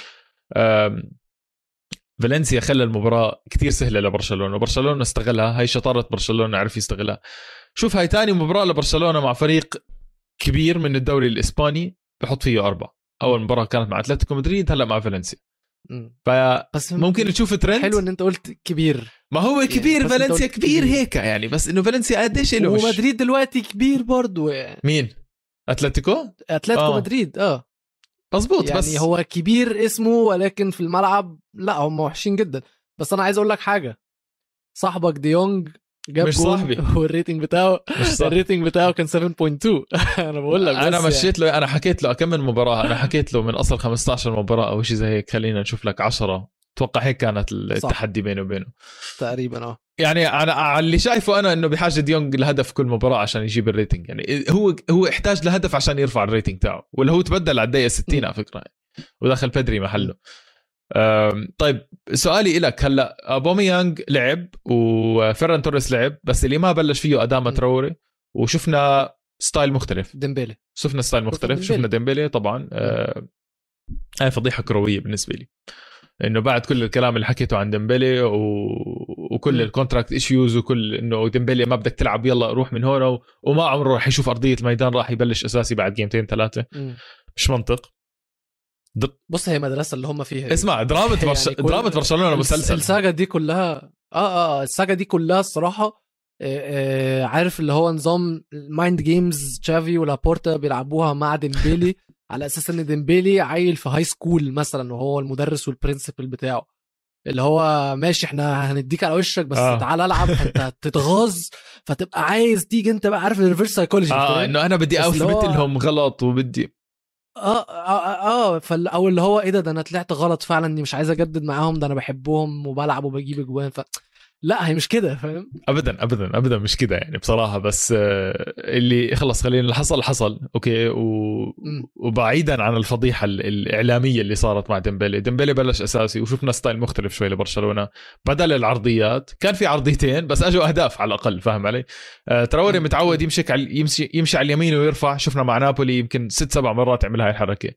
فالنسيا خلى المباراة كثير سهلة لبرشلونة وبرشلونة استغلها هاي شطارة برشلونة عرف يستغلها. شوف هاي تاني مباراة لبرشلونة مع فريق كبير من الدوري الإسباني بحط فيه أربعة. أول مباراة كانت مع أتلتيكو مدريد هلأ مع فالنسيا. ف بس ممكن تشوف ترند حلو إن أنت قلت كبير. ما هو يعني كبير يعني فالنسيا كبير, كبير. هيك يعني. بس إنه فالنسيا قديش له ومدريد دلوقتي كبير برضه يعني مين؟ أتلتيكو؟ أتلتيكو آه. مدريد آه. مظبوط يعني بس هو كبير اسمه ولكن في الملعب لا هم وحشين جدا. بس أنا عايز أقول لك حاجة. صاحبك ديونج جاب مش صاحبي. وال rating بتاعه مش صاحبي. ال rating بتاعه كان 7.2 أنا بقول لك أنا مشيت يعني. له أنا حكيت له كم من مباراة. أنا حكيت له من أصل 15 مباراة أو شيء زي هيك خلينا نشوف لك 10 أتوقع هيك كانت التحدي بينه وبينه. تقريبا آه. يعني أنا على اللي شايفه أنا إنه بحاجة ديونج لهدف كل مباراة عشان يجيب ال rating. يعني هو هو احتاج لهدف عشان يرفع ال rating تاعه ولا هو تبدل على الدقيقة 60 على فكرة. ودخل بيدري محله. طيب سؤالي لك هلأ اوباميانج لعب وفيران توريس لعب بس اللي ما بلش فيه أداما تراوري وشفنا style مختلف. ديمبيلي. شفنا style مختلف ديمبيلي. شفنا ديمبيلي. طبعا. آه هاي فضيحة كروية بالنسبة لي. إنه بعد كل الكلام اللي حكيته عن ديمبلي و... وكل ال contract issues وكل إنه ديمبلي ما بدك تلعب يلا روح من هون و... وما عمره راح يشوف أرضية الميدان راح يبلش أساسي بعد جيمتين ثلاثة مش منطق. د... بص هي مدرسة اللي هم فيها اسمع دراما برش... يعني دراما برشلونة مسلسل؟ ال saga دي كلها آه آه ال saga دي كلها الصراحة آه آه عارف اللي هو نظام mind games تشافي ولابورتا بيلعبوها مع ديمبيلي على أساس إن ديمبيلي عيل في high school مثلا وهو المدرس وال principal بتاعه. اللي هو ماشي إحنا هنديك على وشك بس آه. تعالى ألعب فأنت تتغاظ فتبقى عايز تيجي أنت بقى عارف ال reverse psychology آه إنه أنا بدي اثبت هو... لهم غلط وبدي آه آه, آه فال... أو اللي هو إيه ده ده أنا طلعت غلط فعلا اني مش عايز أجدد معاهم ده أنا بحبهم وبلعب وبجيب أجوان ف لا هي مش كده فاهم؟ ابدا ابدا ابدا مش كده يعني بصراحة بس آه، اللي خلص خلينا اللي حصل حصل أوكي؟ و... وبعيدا عن الفضيحة الإعلامية اللي صارت مع ديمبلي ديمبلي بلش أساسي وشفنا style مختلف شوي لبرشلونة. بدل العرضيات كان في عرضيتين بس أجوا أهداف على الأقل فاهم علي؟ آه تراوري متعود يمشي على يمشي يمشي على اليمين ويرفع. شفنا مع نابولي يمكن ست سبع مرات عمل هاي الحركة.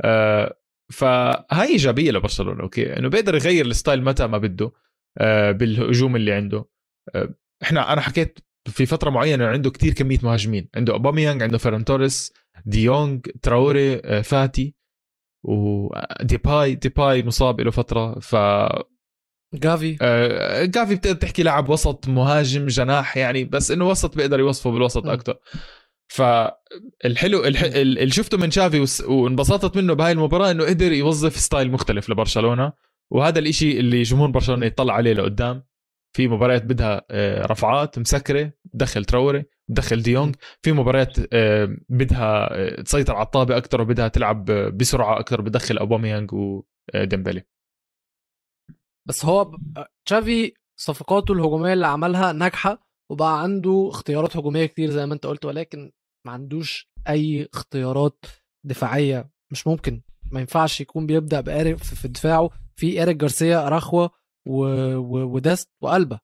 آه فهاي إيجابية لبرشلونة أوكي؟ إنه بيقدر يغير ال style متى ما بده. بالهجوم اللي عنده. آه إحنا أنا حكيت في فترة معينة عنده كتير كمية مهاجمين. عنده أوباميانج عنده فيران توريس ديونغ تراوري آه فاتي وديباي ديباي مصاب له فترة ف جافي؟ آه جافي بتقدر تحكي لاعب وسط مهاجم جناح يعني بس إنه وسط بيقدر يوصفه بالوسط أكثر فالحلو اللي شفته من تشافي وانبسطت منه بهاي المباراة إنه قدر يوظف style مختلف لبرشلونة. وهذا الإشي اللي جمهور برشلونة يطلع عليه لقدام. في مباريات بدها آه، رفعات مسكرة دخل تراوري دخل ديونغ في مباريات آه، بدها آه، تسيطر على الطابة أكثر وبدها تلعب بسرعة أكثر بدخل أوباميانج وديمبلي بس هو تشافي صفقاته الهجومية اللي عملها ناجحة وبقى عنده اختيارات هجومية كتير زي ما أنت قلت ولكن ما عندوش أي اختيارات دفاعية مش ممكن. ما ينفعش يكون بيبدأ بارق في دفاعه. في إيريك جارسيا أراخوا و... و... وداست وقلبه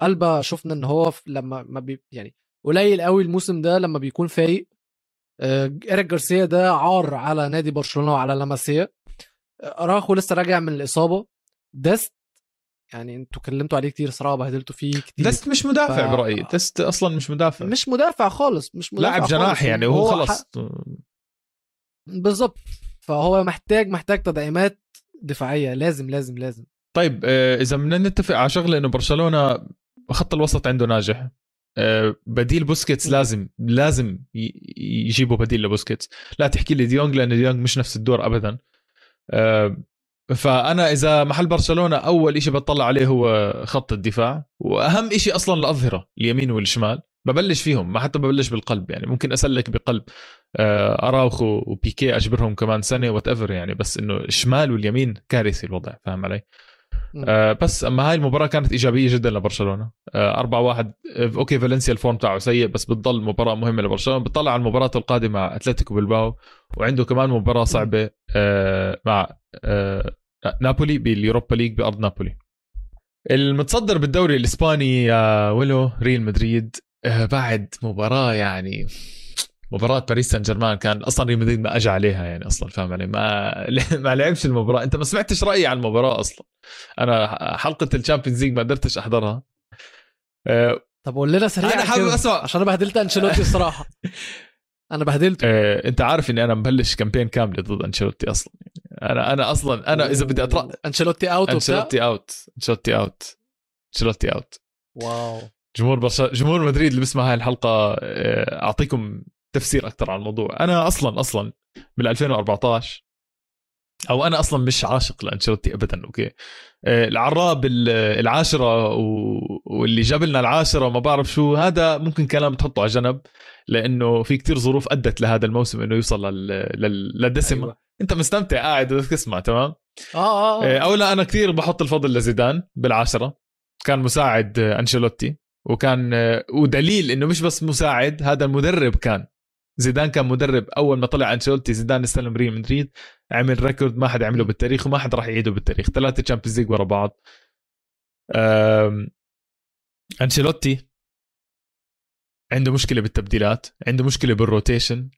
قلبه شفنا إن هو لما ما بي... يعني قليل قوي الموسم ده لما بيكون فايق. إيريك جارسيا ده عار على نادي برشلونة وعلى لاماسيا اراخو لسه راجع من الإصابة. داست يعني أنتوا كلمتوا عليه كتير صراحة بهدلتوا فيه كتير. دست مش مدافع ف... برأيي. دست أصلا مش مدافع. مش مدافع خالص مش مدافع لاعب جناح يعني وهو خلص ح... بالظبط. فهو محتاج محتاج تدعيمات دفاعية. لازم لازم لازم. طيب آه، إذا بدنا نتفق على شغلة إنه برشلونة خط الوسط عنده ناجح آه، بديل بوسكيتس لازم لازم يجيبوا بديل لبوسكيتس. لا تحكي لي ديونج لأن ديونج مش نفس الدور ابدا. آه، فأنا إذا محل برشلونة أول شيء بطلع عليه هو خط الدفاع وأهم شيء أصلا الأظهرة اليمين والشمال. ببلش فيهم ما حتى ببلش بالقلب يعني. ممكن أسلك بقلب آه، أراوخو وبيكي أجبرهم كمان سنة whatever يعني. بس إنه الشمال واليمين كارثي الوضع فاهم علي؟ آه بس أما هاي المباراة كانت إيجابية جدا لبرشلونة. آه 4 1 أوكي فالنسيا ال form تاعه سيء بس بتضل مباراة مهمة لبرشلونة. بتطلع على المباراة القادمة مع أتلتيكو بلباو وعنده كمان مباراة صعبة آه مع آه نابولي بال Europa League بأرض نابولي. المتصدر بالدوري الإسباني يا ولو ريال مدريد. آه بعد مباراة يعني مباراة باريس سان جيرمان كان أصلا ريال مدريد ما أجى عليها يعني أصلا فاهم علي؟ ما ما لعبش المباراة. أنت ما سمعتش رأيي عن المباراة أصلا. أنا حلقة ال Champions League ما قدرتش أحضرها. أه طب قول لنا سريع أنا حابب أسمع. عشان أنا بهدلت أنشيلوتي الصراحة. أنا بهدلته. أه أنت عارف إني أنا مبلش campaign كامله ضد أنشيلوتي أصلا. أنا أنا أصلا أنا إذا بدي اطلع أنشيلوتي out أنشيلوتي out أنشيلوتي out أنشيلوتي out wow. جمهور برشا جمهور مدريد اللي بيسمع هاي الحلقة آه، أعطيكم تفسير أكثر عن الموضوع. أنا أصلا أصلا من 2014 أو أنا أصلا مش عاشق لأنشيلوتي ابدا أوكي؟ آه، العراب العاشرة واللي جاب لنا العاشرة وما بعرف شو هذا ممكن كلام تحطه على جنب لأنه في كتير ظروف أدت لهذا الموسم إنه يوصل للدسمة. أيوة. أنت مستمتع؟ قاعد بدك تسمع تمام؟ آه آه, آه. أو لا أنا كثير بحط الفضل لزيدان بالعاشرة. كان مساعد أنشيلوتي. وكان والدليل إنه مش بس مساعد هذا المدرب كان. زيدان كان مدرب أول ما طلع أنشيلوتي زيدان استلم ريال مدريد عمل record ما حد عمله بالتاريخ وما حد راح يعيده بالتاريخ. ثلاثة Champions League ورا بعض. أنشيلوتي عنده مشكلة بالتبديلات عنده مشكلة بال rotation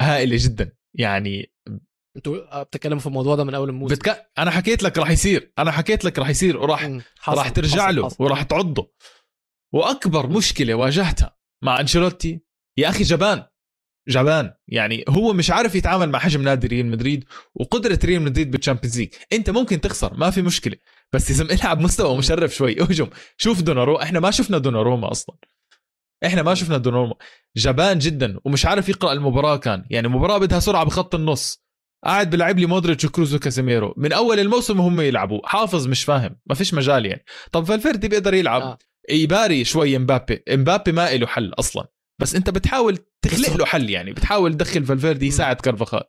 هائلة جدا. يعني أنتوا بتتكلموا في الموضوع ده من أول الموسم. بتك... أنا حكيت لك راح يصير أنا حكيت لك راح يصير وراح راح ترجع حصل له حصل. وراح تعضه. وأكبر مشكلة واجهتها مع أنشيلوتي يا أخي جبان جبان. يعني هو مش عارف يتعامل مع حجم نادي ريال مدريد وقدرة ريال مدريد بال Champions League. أنت ممكن تخسر ما في مشكلة. بس لازم العب مستوى مشرف شوي اهجم شوف دوناروما إحنا ما شفنا دوناروما أصلا. إحنا ما شفنا دوناروما. جبان جدا ومش عارف يقرأ المباراة كان. يعني المباراه بدها سرعة بخط النص. قاعد بيلعب لي مودريتش وكروز وكازيميرو من أول الموسم هم يلعبوا. حافظ مش فاهم. ما فيش مجال يعني. طب فالفيردي بيقدر يلعب. آه. يباري شوي إمبابي. إمبابي ما له حل أصلا. بس أنت بتحاول تخلق له حل يعني. بتحاول تدخل فالفيردي يساعد كارفاخال.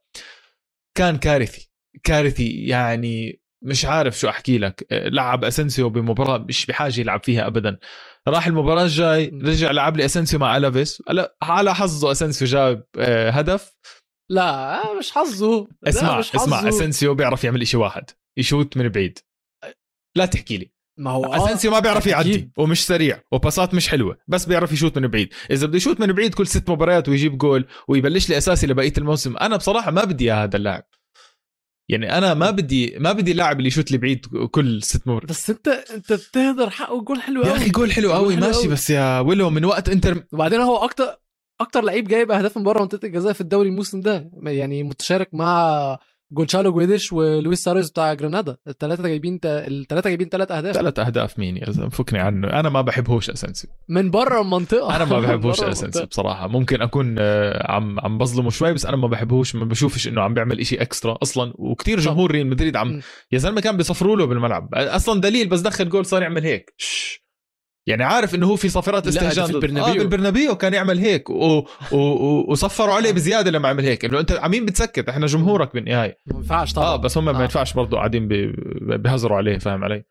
كان كارثي. كارثي يعني مش عارف شو أحكي لك. لعب أسنسيو بمباراة مش بحاجة يلعب فيها ابدا. راح المباراة الجاي رجع لعب لي أسنسيو مع ألافيس. على حظه أسنسيو جاب آه، هدف. لا مش حظه. اسمع مش اسمع حظه. أسنسيو بيعرف يعمل إشي واحد. يشوت من بعيد. لا تحكي لي. ما هو آه، اسنسيو ما بيعرف يعدي. ومش سريع وباسات مش حلوة بس بيعرف يشوت من بعيد. إذا بده يشوت من بعيد كل ست مباريات ويجيب جول ويبلش لي أساسي لبقية الموسم أنا بصراحة ما بدي هذا اللاعب. يعني أنا ما بدي ما بدي لاعب اللي يشوت لي بعيد كل ست مباريات. بس أنت أنت بتهدر حقه جول حلو قوي يا أخي جول حلو قوي ماشي. بس يا ولو من وقت إنتر وبعدين هو أكتر أكتر لعيب جايب أهداف من بره منطقة الجزاء في الدوري الموسم ده يعني متشارك مع جونسالو جويديش ولويس سواريز بتاع جرانادا الثلاثه جايبين الثلاثه جايبين ثلاث أهداف. ثلاث أهداف مين يا زلمة؟ فكني عنه. أنا ما بحبهوش اسنسيو من بره المنطقة. أنا ما بحبهوش برا المنطقة. بصراحة. ممكن أكون آه، عم عم بظلمه شوي بس أنا ما بحبهوش. ما بشوفش إنه عم بيعمل إشي extra أصلا. وكتير جمهور ريال مدريد عم. يا زلمة كان بيصفروا له بالملعب. أصلا دليل بس دخل جول صار يعمل هيك. يعني عارف إنه هو في صفرات استهجان في البرنابيو. آه بالبرنابيو. كان يعمل هيك و... و... و... وصفروا عليه بزيادة لما عمل هيك. إنه أنت على مين بتسكت إحنا جمهورك بالنهاية. ما ينفعش طبعا. آه بس هم ما آه. ينفعش برضه قاعدين بي- بيهزروا عليه فاهم علي.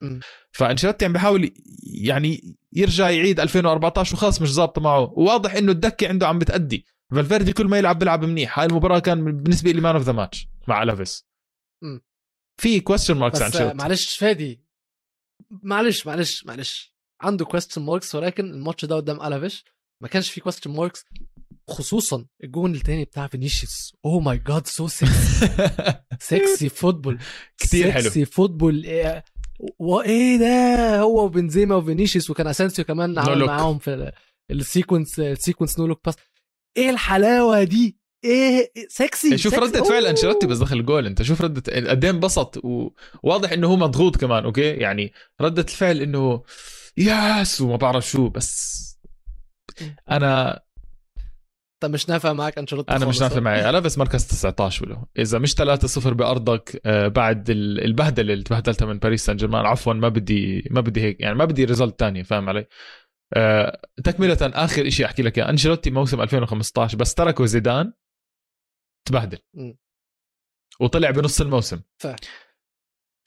فأنشيلوتي عم بيحاول يعني يرجع يعيد 2014 وخلاص مش ظابطه معه. وواضح إنه الدكة عنده عم بتأدي. فالفيردي كل ما يلعب بيلعب منيح. هاي المباراة كان بالنسبة لي man of the match مع ألافيس م. في question marks عن معلش فادي. معلش معلش معلش. عنده question marks ولكن الماتش ده قدام ألافيس. ما كانش فيه question marks خصوصا الجون التاني بتاع فينيسيوس. oh my God so sexy sexy football كتير حلو. sexy football إيه- وايه ده؟ هو وبنزيما وفينيسيوس وكان أسنسيو كمان عمل look. معاهم في ال- ال sequence ال sequence no look pass إيه الحلاوة دي؟ إيه؟ سكسي شوف سكسي. ردة فعل. أنشيلوتي بس دخل الجول. أنت شوف ردة قد إيه انبسط وواضح إنه هو مضغوط كمان أوكي؟ يعني ردة الفعل إنه yes وما بعرف شو بس أنا انت مش نافع معاك أنشيلوتي أنا مش نافع؟ معي ألافيس مركز 19 ولو إذا مش 3-0 بأرضك آه، بعد ال- البهدلة اللي تبهدلتها من باريس سان جيرمان عفوا ما بدي ما بدي هيك يعني ما بدي result تانية فاهم علي آه، تكملة آخر شيء أحكي لك إياه أنشيلوتي موسم 2015 بس تركوا زيدان تبهدل. وطلع بنص الموسم فاهم.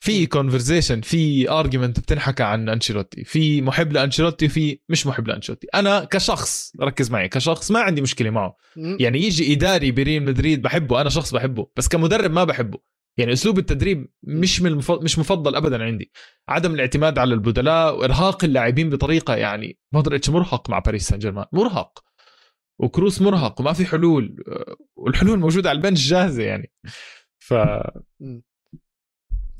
في conversation في argument بتنحكى عن أنشيلوتي في محب لأنشيلوتي في مش محب لأنشيلوتي. أنا كشخص ركز معي كشخص ما عندي مشكلة معه. يعني يجي إداري بريال مدريد بحبه أنا شخص بحبه بس كمدرب ما بحبه. يعني أسلوب التدريب مش من المفضل مش مفضل ابدا عندي. عدم الاعتماد على البدلاء وإرهاق اللاعبين بطريقة يعني مودريتش مرهق مع باريس سان جيرمان مرهق. وكروس مرهق وما في حلول. أه، والحلول موجودة على البنش جاهزة يعني. ف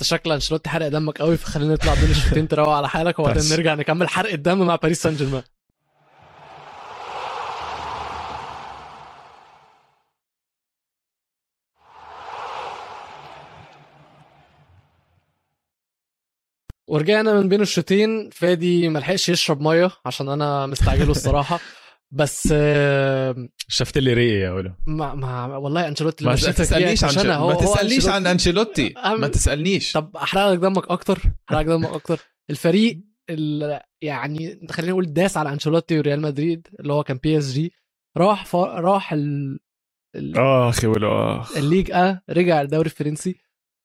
انت شكل انشيلوتي حرق دمك قوي فخلينا نطلع بين الشوطين تروق على حالك وبعدين. نرجع نكمل حرق الدم مع باريس سان جيرمان ورجعنا من بين الشوطين فادي ملحقش يشرب مية عشان أنا مستعجله الصراحة بس آه، شفت لي ريقي يا ولو ما, ما والله أنشيلوتي ما تسألنيش عن هو- ما تسألنيش عن. أنشيلوتي. ما تسألنيش. طب احرق لك دمك أكتر احرق لك دمك أكتر. الفريق اللي يعني خلينا نقول داس على أنشيلوتي وريال مدريد اللي هو كان PSG راح ف... راح ال... ال... اخ يا ولو اخ ال Ligue آه رجع الدوري الفرنسي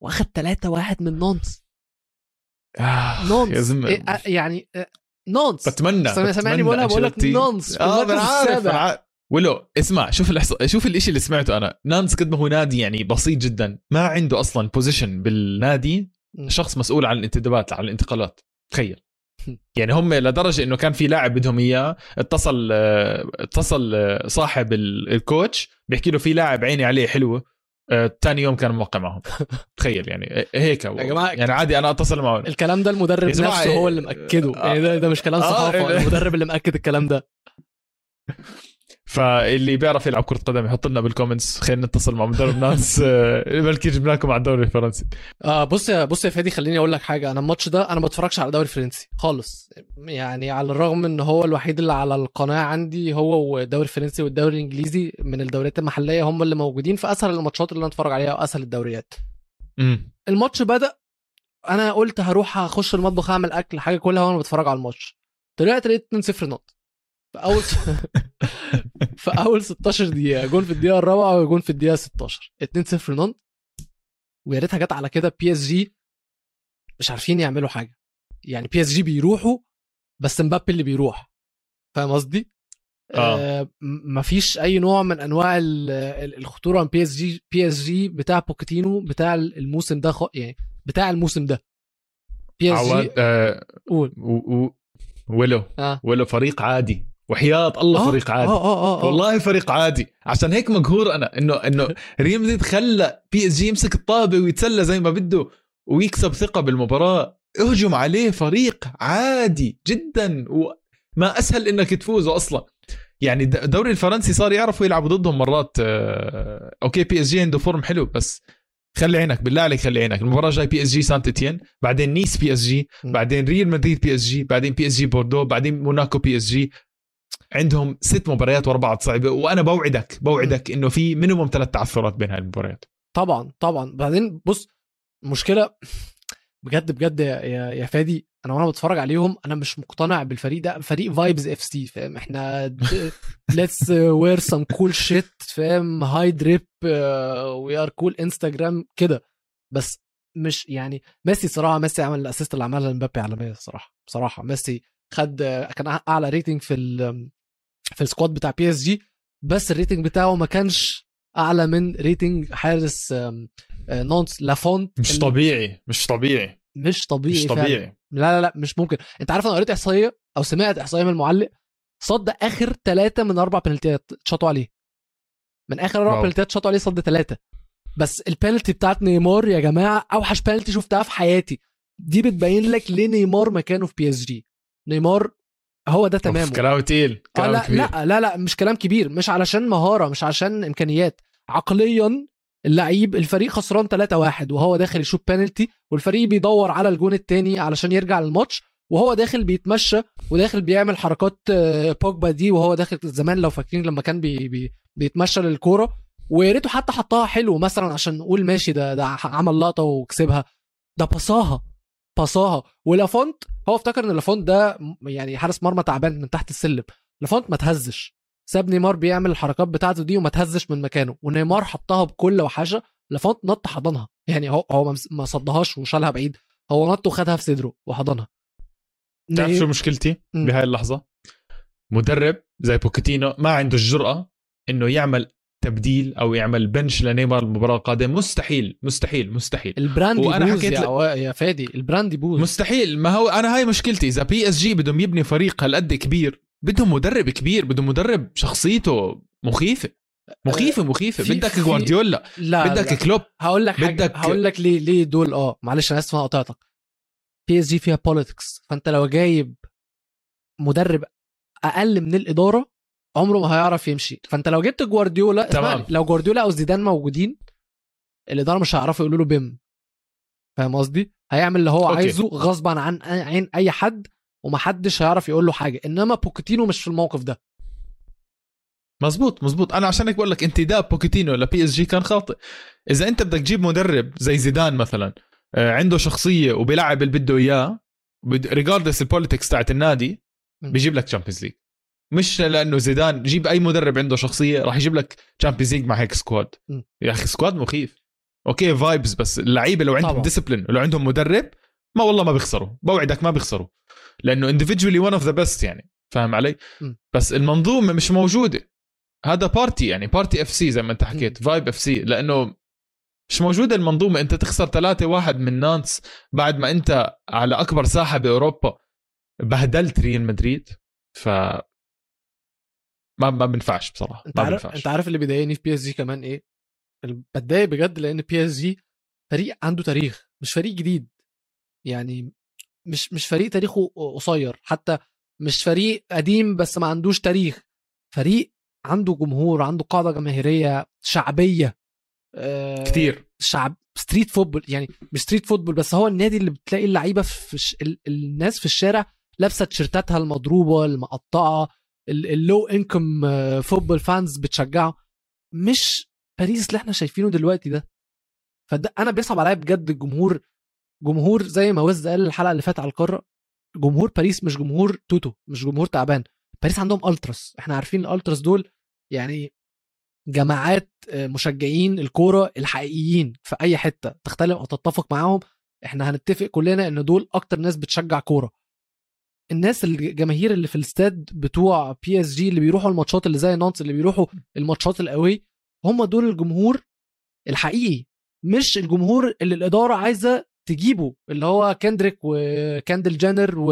واخد 3 1 من نونت. آخ، نونت. إيه آه يعني آه نونت. بتمنى سامع- سامعني بقولها بقول لك. نونت. آه أنا عارف. ولو اسمع شوف الإحص... شوف الإشي اللي سمعته أنا. نانت قد ما هو نادي يعني بسيط جدا. ما عنده أصلا position بالنادي. شخص مسؤول عن الانتدابات عن الانتقالات. تخيل. يعني هم لدرجة إنه كان في لاعب بدهم إياه اتصل اتصل صاحب ال- ال coach بيحكي له في لاعب عيني عليه حلوة. ثاني يوم كان موقع معهم. تخيل يعني هيك. يا جماعة، يعني عادي أنا أتصل معه الكلام ده المدرب نفسه هو اللي مأكده. آه، يعني ده, ده مش كلام آه، صحافة إيه. المدرب اللي مأكد الكلام ده. فاللي بيعرف يلعب كرة قدم يحط لنا بال comments خلينا نتصل مع مدرب ناس بلكي جبنا لكم على الدوري الفرنسي. آه بص يا بص يا فادي خليني أقول لك حاجة. أنا الماتش ده أنا ما بتفرجش على الدوري الفرنسي خالص. يعني على الرغم إن هو الوحيد اللي على القناة عندي هو والدوري الفرنسي والدوري الإنجليزي من الدوريات المحلية هم اللي موجودين في أسهل الماتشات اللي أنا أتفرج عليها وأسهل الدوريات. امم الماتش بدأ. أنا قلت هروح أخش المطبخ أعمل أكل حاجة كلها وأنا بتفرج على الماتش. طلعت لقيت 2-0 نانت في أول في أول 16 دقيقة جون في الدقيقة الرابعة وجون في الدقيقة 16 2-0 نانت ويا ريتها جت على كده بي اس جي مش عارفين يعملوا حاجة. يعني بي اس جي بيروحوا بس مبابي اللي بيروح. فاهم قصدي؟ آه. آه مفيش أي نوع من أنواع ال- ال- الخطورة من بي اس جي بي اس جي بتاع بوكيتينو بتاع الموسم ده خ... يعني بتاع الموسم ده. بي اس جي آه قول. ولو آه. ولو فريق عادي. وحياة الله آه، فريق عادي. آه آه آه. والله فريق عادي. عشان هيك مقهور أنا إنه إنه ريال مدريد خلى بي اس جي يمسك الطابة ويتسلى زي ما بده ويكسب ثقة بالمباراة. اهجم عليه فريق عادي جدا وما أسهل إنك تفوزوا أصلا. يعني الد- الدوري الفرنسي صار يعرفوا يلعبوا ضدهم مرات آه، okay بي اس جي عنده form حلو بس خلي عينك بالله عليك خلي عينك. المباراة جاي بي اس جي سانت اتيان بعدين نيس بي اس جي. بعدين ريال مدريد بي اس جي بعدين بي اس جي بوردو بعدين موناكو بي اس جي عندهم ست مباريات ورا بعض صعبه وأنا بوعدك بوعدك إنه في minimum ثلاث تعثرات بين هاي المباريات. طبعا طبعا. بعدين بص مشكلة بجد بجد يا, يا, يا فادي أنا وأنا بتفرج عليهم أنا مش مقتنع بالفريق ده. فريق vibes FC فاهم؟ إحنا let's wear some cool shit فاهم؟ high drip we are cool Instagram كده. بس مش يعني ميسي صراحة ميسي عمل ال assist اللي عملها لمبابي عالميه الصراحه بصراحه ميسي خد كان أعلى rating في ال في ال squad بتاع بي اس جي بس ال rating بتاعه ما كانش أعلى من rating حارس آه، نانت لافونت. مش طبيعي مش طبيعي. مش طبيعي مش فعلا. طبيعي. لا لا لا مش ممكن. أنت عارف أنا قريت إحصائية أو سمعت إحصائية من المعلق؟ صد آخر ثلاثة من أربع بنالتيات شاطوا عليه. من آخر أربع. بنالتيات شاطوا عليه صد ثلاثة بس البنالتي بتاعت نيمار يا جماعة أوحش بنالتي شفتها في حياتي. دي بتبين لك ليه نيمار مكانه في بي اس جي نيمار هو ده تمامه. كلام تقيل آه كلام لا كبير. لا لا لا مش كلام كبير مش علشان مهارة مش عشان إمكانيات. عقليا اللعيب الفريق خسران 3-1 وهو داخل يشوط بينالتي والفريق بيدور على الجون التاني علشان يرجع للماتش وهو داخل بيتمشى وداخل بيعمل حركات آه، بوجبا دي وهو داخل زمان لو فاكرين لما كان بي بي بيتمشى للكورة. ويا ريته حتى حطها حلو مثلا عشان نقول ماشي ده ده عمل لقطة وكسبها. ده باصاها باصاها ولافونت هو افتكر إن لافونت ده يعني حارس مرمى تعبان من تحت السلم. لافونت ما تهزش. ساب نيمار بيعمل الحركات بتاعته دي وما تهزش من مكانه. ونيمار حطها بكل وحشة. لافونت نط حضنها. يعني هو هو ما صدهاش وشالها بعيد. هو نط وخدها في صدره وحضنها. تعرف شو مشكلتي. بهاي اللحظة؟ مدرب زي بوكيتينو ما عنده الجرأة إنه يعمل تبديل أو يعمل bench لنيمار المباراة القادمة. مستحيل مستحيل مستحيل. ال brand وأنا يبوظ حكيت يا, عوا- يا فادي البراند يبوظ. مستحيل. ما هو أنا هاي مشكلتي. إذا بي اس جي بدهم يبني فريق هالقد كبير بدهم مدرب كبير بدهم مدرب شخصيته مخيفة. مخيفة مخيفة. في- بدك في- جوارديولا لا بدك لا. كلوب هقول لك بدك- هقول لك ليه ليه دول آه معلش أنا آسف أنا قطعتك. بي اس جي فيها politics فأنت لو جايب مدرب أقل من الإدارة عمره ما هيعرف يمشي. فانت لو جبت جوارديولا تمام. لو جوارديولا أو زيدان موجودين الاداره مش هيعرفوا يقولوا له بم. فاهم قصدي؟ هيعمل اللي هو okay. عايزه غصبا عن عين أي حد ومحدش هيعرف يقول له حاجة. إنما بوكيتينو مش في الموقف ده. مزبوط مزبوط أنا عشان هيك بقول لك انتداب بوكيتينو لبي اس جي كان خاطئ. إذا أنت بدك تجيب مدرب زي زيدان مثلا آه، عنده شخصية وبيلعب اللي بده إياه regardless ال politics تاعت النادي. بيجيب لك Champions League مش لأنه زيدان جيب أي مدرب عنده شخصية راح يجيب لك Champions League مع هيك squad. يا أخي squad مخيف. okay vibes بس اللعيبة لو عندهم طبعا. discipline ولو عندهم مدرب ما والله ما بيخسروا. بوعدك ما بيخسروا. لأنه individually one of the best يعني. فاهم علي؟ م. بس المنظومة مش موجودة. هذا party يعني party FC زي ما انت حكيت vibe FC لأنه مش موجودة المنظومة. انت تخسر 3 واحد من نانت بعد ما انت على أكبر ساحة بأوروبا بهدلت ريال مدريد. ف ما ما بنفعش بصراحة انت عارف انت عارف اللي بيضايقني في بي اس جي كمان إيه؟ بتضايق بجد لأن بي اس جي فريق عنده تاريخ مش فريق جديد. يعني مش مش فريق تاريخه قصير حتى مش فريق قديم بس ما عندوش تاريخ. فريق عنده جمهور عنده قاعدة جماهيرية شعبية. آه، كثير شعب street football يعني مش street football بس هو النادي اللي بتلاقي اللعيبة في ش... ال... الناس في الشارع لابسة تيشيرتاتها المضروبة المقطعة ال low income football fans بتشجعه. مش باريس اللي إحنا شايفينه دلوقتي ده. فده أنا بيصعب عليا بجد الجمهور جمهور زي ما وز قال الحلقة اللي فاتت على القارة. جمهور باريس مش جمهور توتو مش جمهور تعبان. باريس عندهم ألتراس إحنا عارفين الالتراس دول يعني جماعات آه، مشجعين الكورة الحقيقيين في أي حتة تختلف أو تتفق معاهم. إحنا هنتفق كلنا إن دول أكتر ناس بتشجع كورة. الناس الجماهير اللي في الاستاد بتوع بي اس جي اللي بيروحوا الماتشات اللي زي نانس اللي بيروحوا الماتشات القوي هم دول الجمهور الحقيقي مش الجمهور اللي الإدارة عايزة تجيبه اللي هو كندريك وكيندال جينر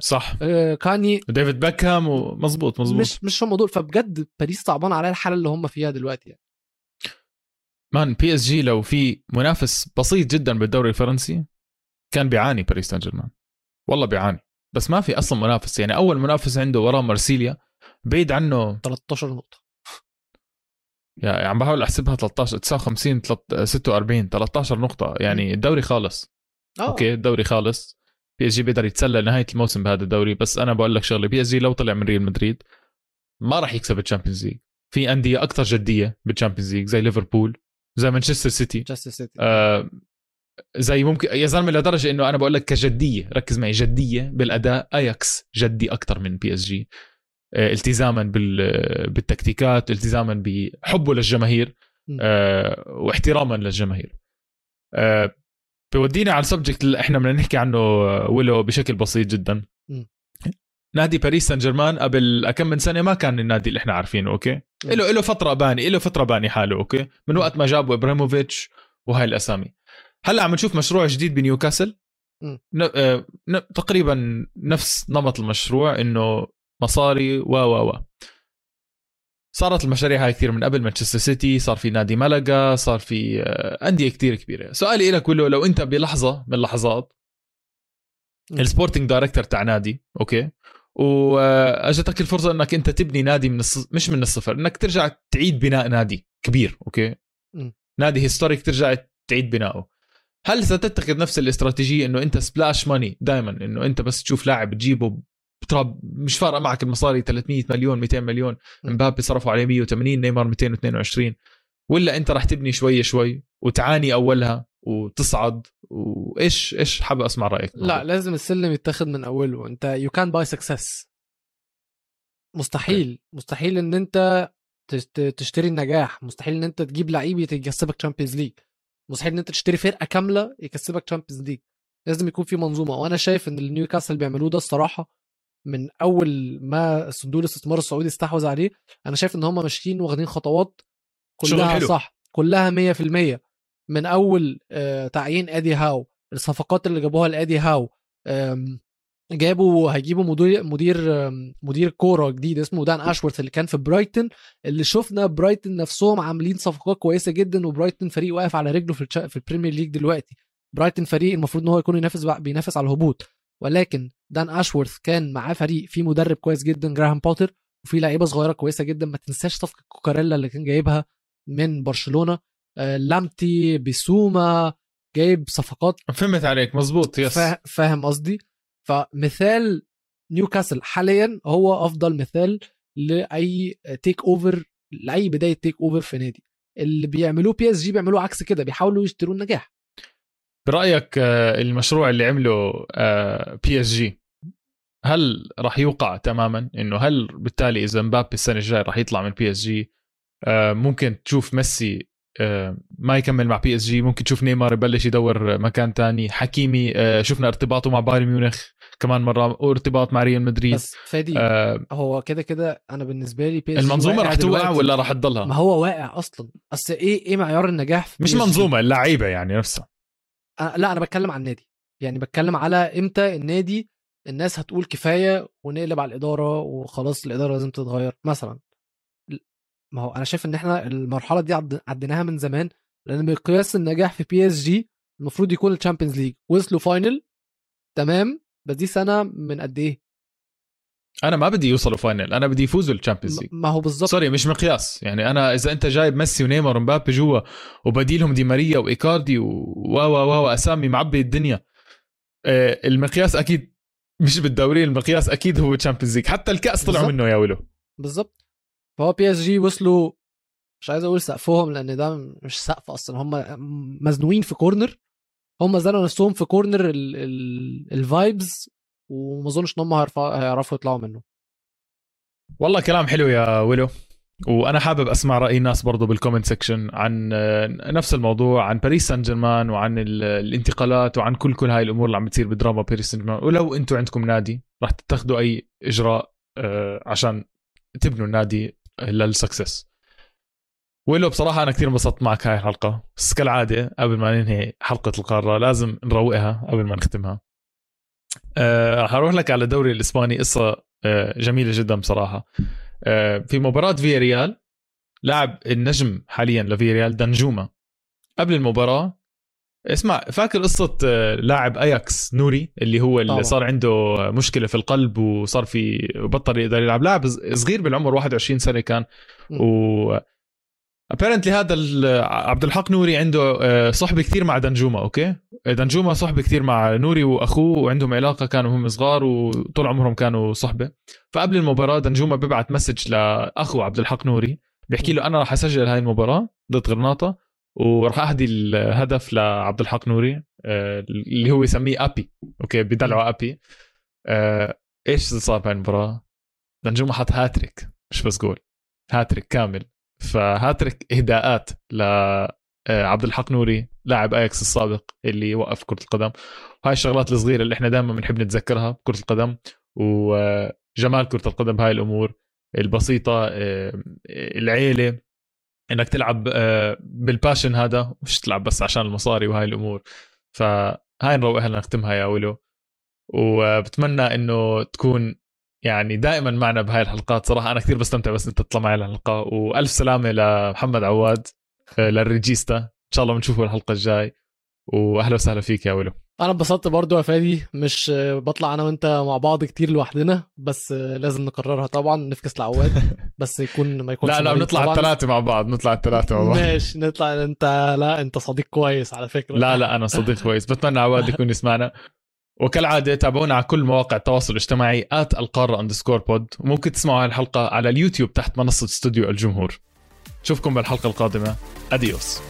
صح. وكاني وديفيد بيكهام ومظبوط مظبوط مش مش هم دول. فبجد باريس صعبان عليها الحالة اللي هم فيها دلوقتي يعني. مان بي اس جي لو في منافس بسيط جدا بالدوري الفرنسي كان بيعاني باريس سان جيرمان. والله بيعاني. بس ما في أصلا منافس. يعني أول منافس عنده وراه مارسيليا بعيد عنه 13 نقطة. يعني عم بحاول أحسبها 13 59 46 13 نقطة. يعني الدوري خالص. أوه. okay الدوري خالص. بي إس جي بيقدر يتسلى نهاية الموسم بهذا الدوري. بس أنا بقول لك شغلة بي إس جي لو طلع من ريال مدريد ما راح يكسب ال Champions League. في أندية أكثر جدية بال Champions League زي ليفربول زي مانشستر سيتي. مانشستر سيتي. آه زي ممكن يا زلمة لدرجة إنه أنا بقول لك كجدية ركز معي جدية بالأداء اياكس جدي أكثر من بي اس جي آه التزاما بالتكتيكات التزاما بحبه للجماهير آه واحتراما للجماهير. آه بودينا على ال subject اللي إحنا بدنا نحكي عنه ويلو بشكل بسيط جدا. نادي باريس سان جيرمان قبل كم من سنة ما كان النادي اللي إحنا عارفينه okay؟ له له فترة باني له فترة باني حاله okay؟ من وقت ما جابوا إبراهيموفيتش وهاي الأسامي. هلا عم نشوف مشروع جديد بنيوكاسل؟ ن... آه... تقريبا نفس نمط المشروع إنه مصاري و و و. صارت المشاريع هاي كثير من قبل مانشستر سيتي صار في نادي ملقا صار في أندية كثير كبيرة. سؤالي لك كله لو أنت بلحظة من اللحظات ال sporting director تاع نادي okay واجتك الفرصة إنك أنت تبني نادي من الص... مش من الصفر إنك ترجع تعيد بناء نادي كبير okay؟ م. نادي historic ترجع تعيد بنائه هل ستتخذ نفس الاستراتيجية إنه أنت splash money دائما إنه أنت بس تشوف لاعب تجيبه ترى مش فارقه معك المصاري 300 مليون 200 مليون مبابي صرفوا عليه 180 نيمار 222 ولا أنت راح تبني شوي شوي وتعاني أولها وتصعد وإيش إيش حابب أسمع رأيك؟ لا لازم السلم يتاخد من أوله. أنت يو كان باي سكسس مستحيل. مستحيل إن أنت تشتري النجاح. مستحيل إن أنت تجيب لعيب يكسبك Champions League مستحيل إن أنت تشتري فرقة كاملة يكسبك Champions League لازم يكون في منظومة. وأنا شايف إن النيوكاسل بيعملوه ده الصراحة من أول ما صندوق الاستثمار السعودي استحوذ عليه أنا شايف إن هم ماشيين واخدين خطوات كلها صح كلها 100% من أول آه تعيين ادي هاو الصفقات اللي جابوها لادي هاو جابوا هيجيبوا مدير مدير مدير كورة جديد اسمه دان أشورث اللي كان في برايتن اللي شفنا برايتن نفسهم عاملين صفقات كويسة جدا وبرايتن فريق واقف على رجله في في ال Premier League دلوقتي. برايتن فريق المفروض إن هو يكون ينافس بينافس على الهبوط. ولكن دان أشورث كان معاه فريق فيه مدرب كويس جدا جراهام بوتر وفي لعيبة صغيرة كويسة جدا. ما تنساش صفقة كوكاريلا اللي كان جايبها من برشلونة. آه لامتي بيسوما جايب صفقات فهمت عليك مظبوط yes فا... فاهم قصدي؟ فمثال نيوكاسل حاليا هو أفضل مثال لأي takeover لأي بداية takeover في نادي. اللي بيعملوه بي اس جي بيعملوه عكس كده بيحاولوا يشتروا النجاح. برأيك المشروع اللي عمله بي اس جي هل راح يوقع تماما؟ إنه هل بالتالي إذا مبابي السنة الجاية راح يطلع من بي اس جي ممكن تشوف ميسي ما يكمل مع بي اس جي ممكن تشوف نيمار يبلش يدور مكان تاني. حكيمي شفنا ارتباطه مع بايرن ميونخ كمان مرة وارتباط مع ريال مدريد. بس فادي آه هو كده كده أنا بالنسبة لي بي اس المنظومة راح توقع ولا راح تضلها؟ ما هو واقع أصلا. اصل إيه إيه معيار النجاح في مش منظومة اللعيبة يعني نفسها. أنا لا أنا بتكلم عن النادي. يعني بتكلم على إمتى النادي الناس هتقول كفاية ونقلب على الإدارة وخلاص الإدارة لازم تتغير. مثلا ما هو أنا شايف إن إحنا المرحلة دي عديناها من زمان لأن مقياس النجاح في بي اس جي المفروض يكون ال Champions League وصلوا final تمام؟ بس دي سنة من قد إيه؟ أنا ما بدي يوصلوا final أنا بدي يفوزوا ال Champions League ما هو بالظبط sorry مش مقياس. يعني أنا إذا أنت جايب ميسي ونيمار ومبابي جوا وبديلهم دي ماريا وإيكاردي و و و أسامي معبي الدنيا المقياس أكيد مش بالدوري المقياس أكيد هو ال Champions League حتى الكأس طلعوا منه يا ولو بالظبط فهو بي اس جي وصلوا مش عايز أقول سقفهم لأن ده مش سقف أصلا هم مزنوقين في corner هم زنقوا نفسهم في corner ال vibes وما أظنش إن هم هيعرفوا يطلعوا منه. والله كلام حلو يا ويلو. وأنا حابب أسمع رأي الناس برضو بال comment section عن نفس الموضوع عن باريس سان جيرمان وعن الانتقالات وعن كل كل هاي الأمور اللي عم بتصير بدراما باريس سان جيرمان ولو أنتم عندكم نادي راح تتخذوا أي إجراء آه، عشان تبنوا النادي لل success ولو بصراحة أنا كثير انبسطت معك هاي الحلقة. بس كالعادة قبل ما ننهي حلقة القارة لازم نروقها قبل ما نختمها. أه حروح لك على الدوري الإسباني. قصة أه جميلة جدا بصراحة. أه في مباراة فياريال لاعب النجم حاليا لفياريال دنجوما قبل المباراة اسمع فاكر قصة آه، لاعب اياكس نوري اللي هو اللي طبعا. صار عنده مشكلة في القلب وصار في بطل يقدر يلعب. لاعب صغير بالعمر 21 سنة كان. و apparently هذا عبد الحق نوري عنده آه، صحبه كثير مع دنجوما أوكي؟ دنجوما صحبه كثير مع نوري وأخوه وعندهم علاقة كانوا هم صغار وطول عمرهم كانوا صحبة. فقبل المباراة دنجوما بيبعت message لأخو عبد الحق نوري بيحكي له أنا راح أسجل هاي المباراة ضد غرناطة. وراح أهدي الهدف لعبد الحق نوري آه، اللي هو يسميه أبي. أوكي بدلعه أبي. آه، إيش صار بهاي المباراة؟ دنجوما حط هاتريك مش بس جول هاتريك كامل. فهاتريك إهداءات ل آه، عبد الحق نوري لاعب أياكس السابق اللي وقف كرة القدم. وهاي الشغلات الصغيرة اللي إحنا دائما بنحب نتذكرها بكرة القدم. وجمال كرة القدم بهاي الأمور. البسيطة العيلة. إنك تلعب آه، بال passion هذا مش تلعب بس عشان المصاري وهاي الأمور. فهاي نروقها نختمها يا ولو. وبتمنى إنه تكون يعني دائما معنا بهاي الحلقات. صراحة أنا كثير بستمتع بس أنت تطلع معي الحلقة وألف سلامة لمحمد عواد آه، للريجيستا. إن شاء الله بنشوفه الحلقة الجاي. واهلا وسهلا فيك يا ولو. أنا انبسطت برضو يا فادي. مش بطلع أنا وأنت مع بعض كتير لوحدنا بس لازم نكررها طبعا نفكس العواد بس يكون ما يكونش لا لا بنطلع الثلاثه مع بعض نطلع الثلاثه مع بعض ماشي نطلع. أنت لا أنت صديق كويس على فكرة. لا لا أنا صديق كويس. بتمنى عواد يكون يسمعنا. وكالعادة تابعونا على كل مواقع التواصل الاجتماعي at القارة underscore pod وممكن تسمعوا الحلقة على اليوتيوب تحت منصة استوديو الجمهور. نشوفكم بالحلقة القادمة. adiós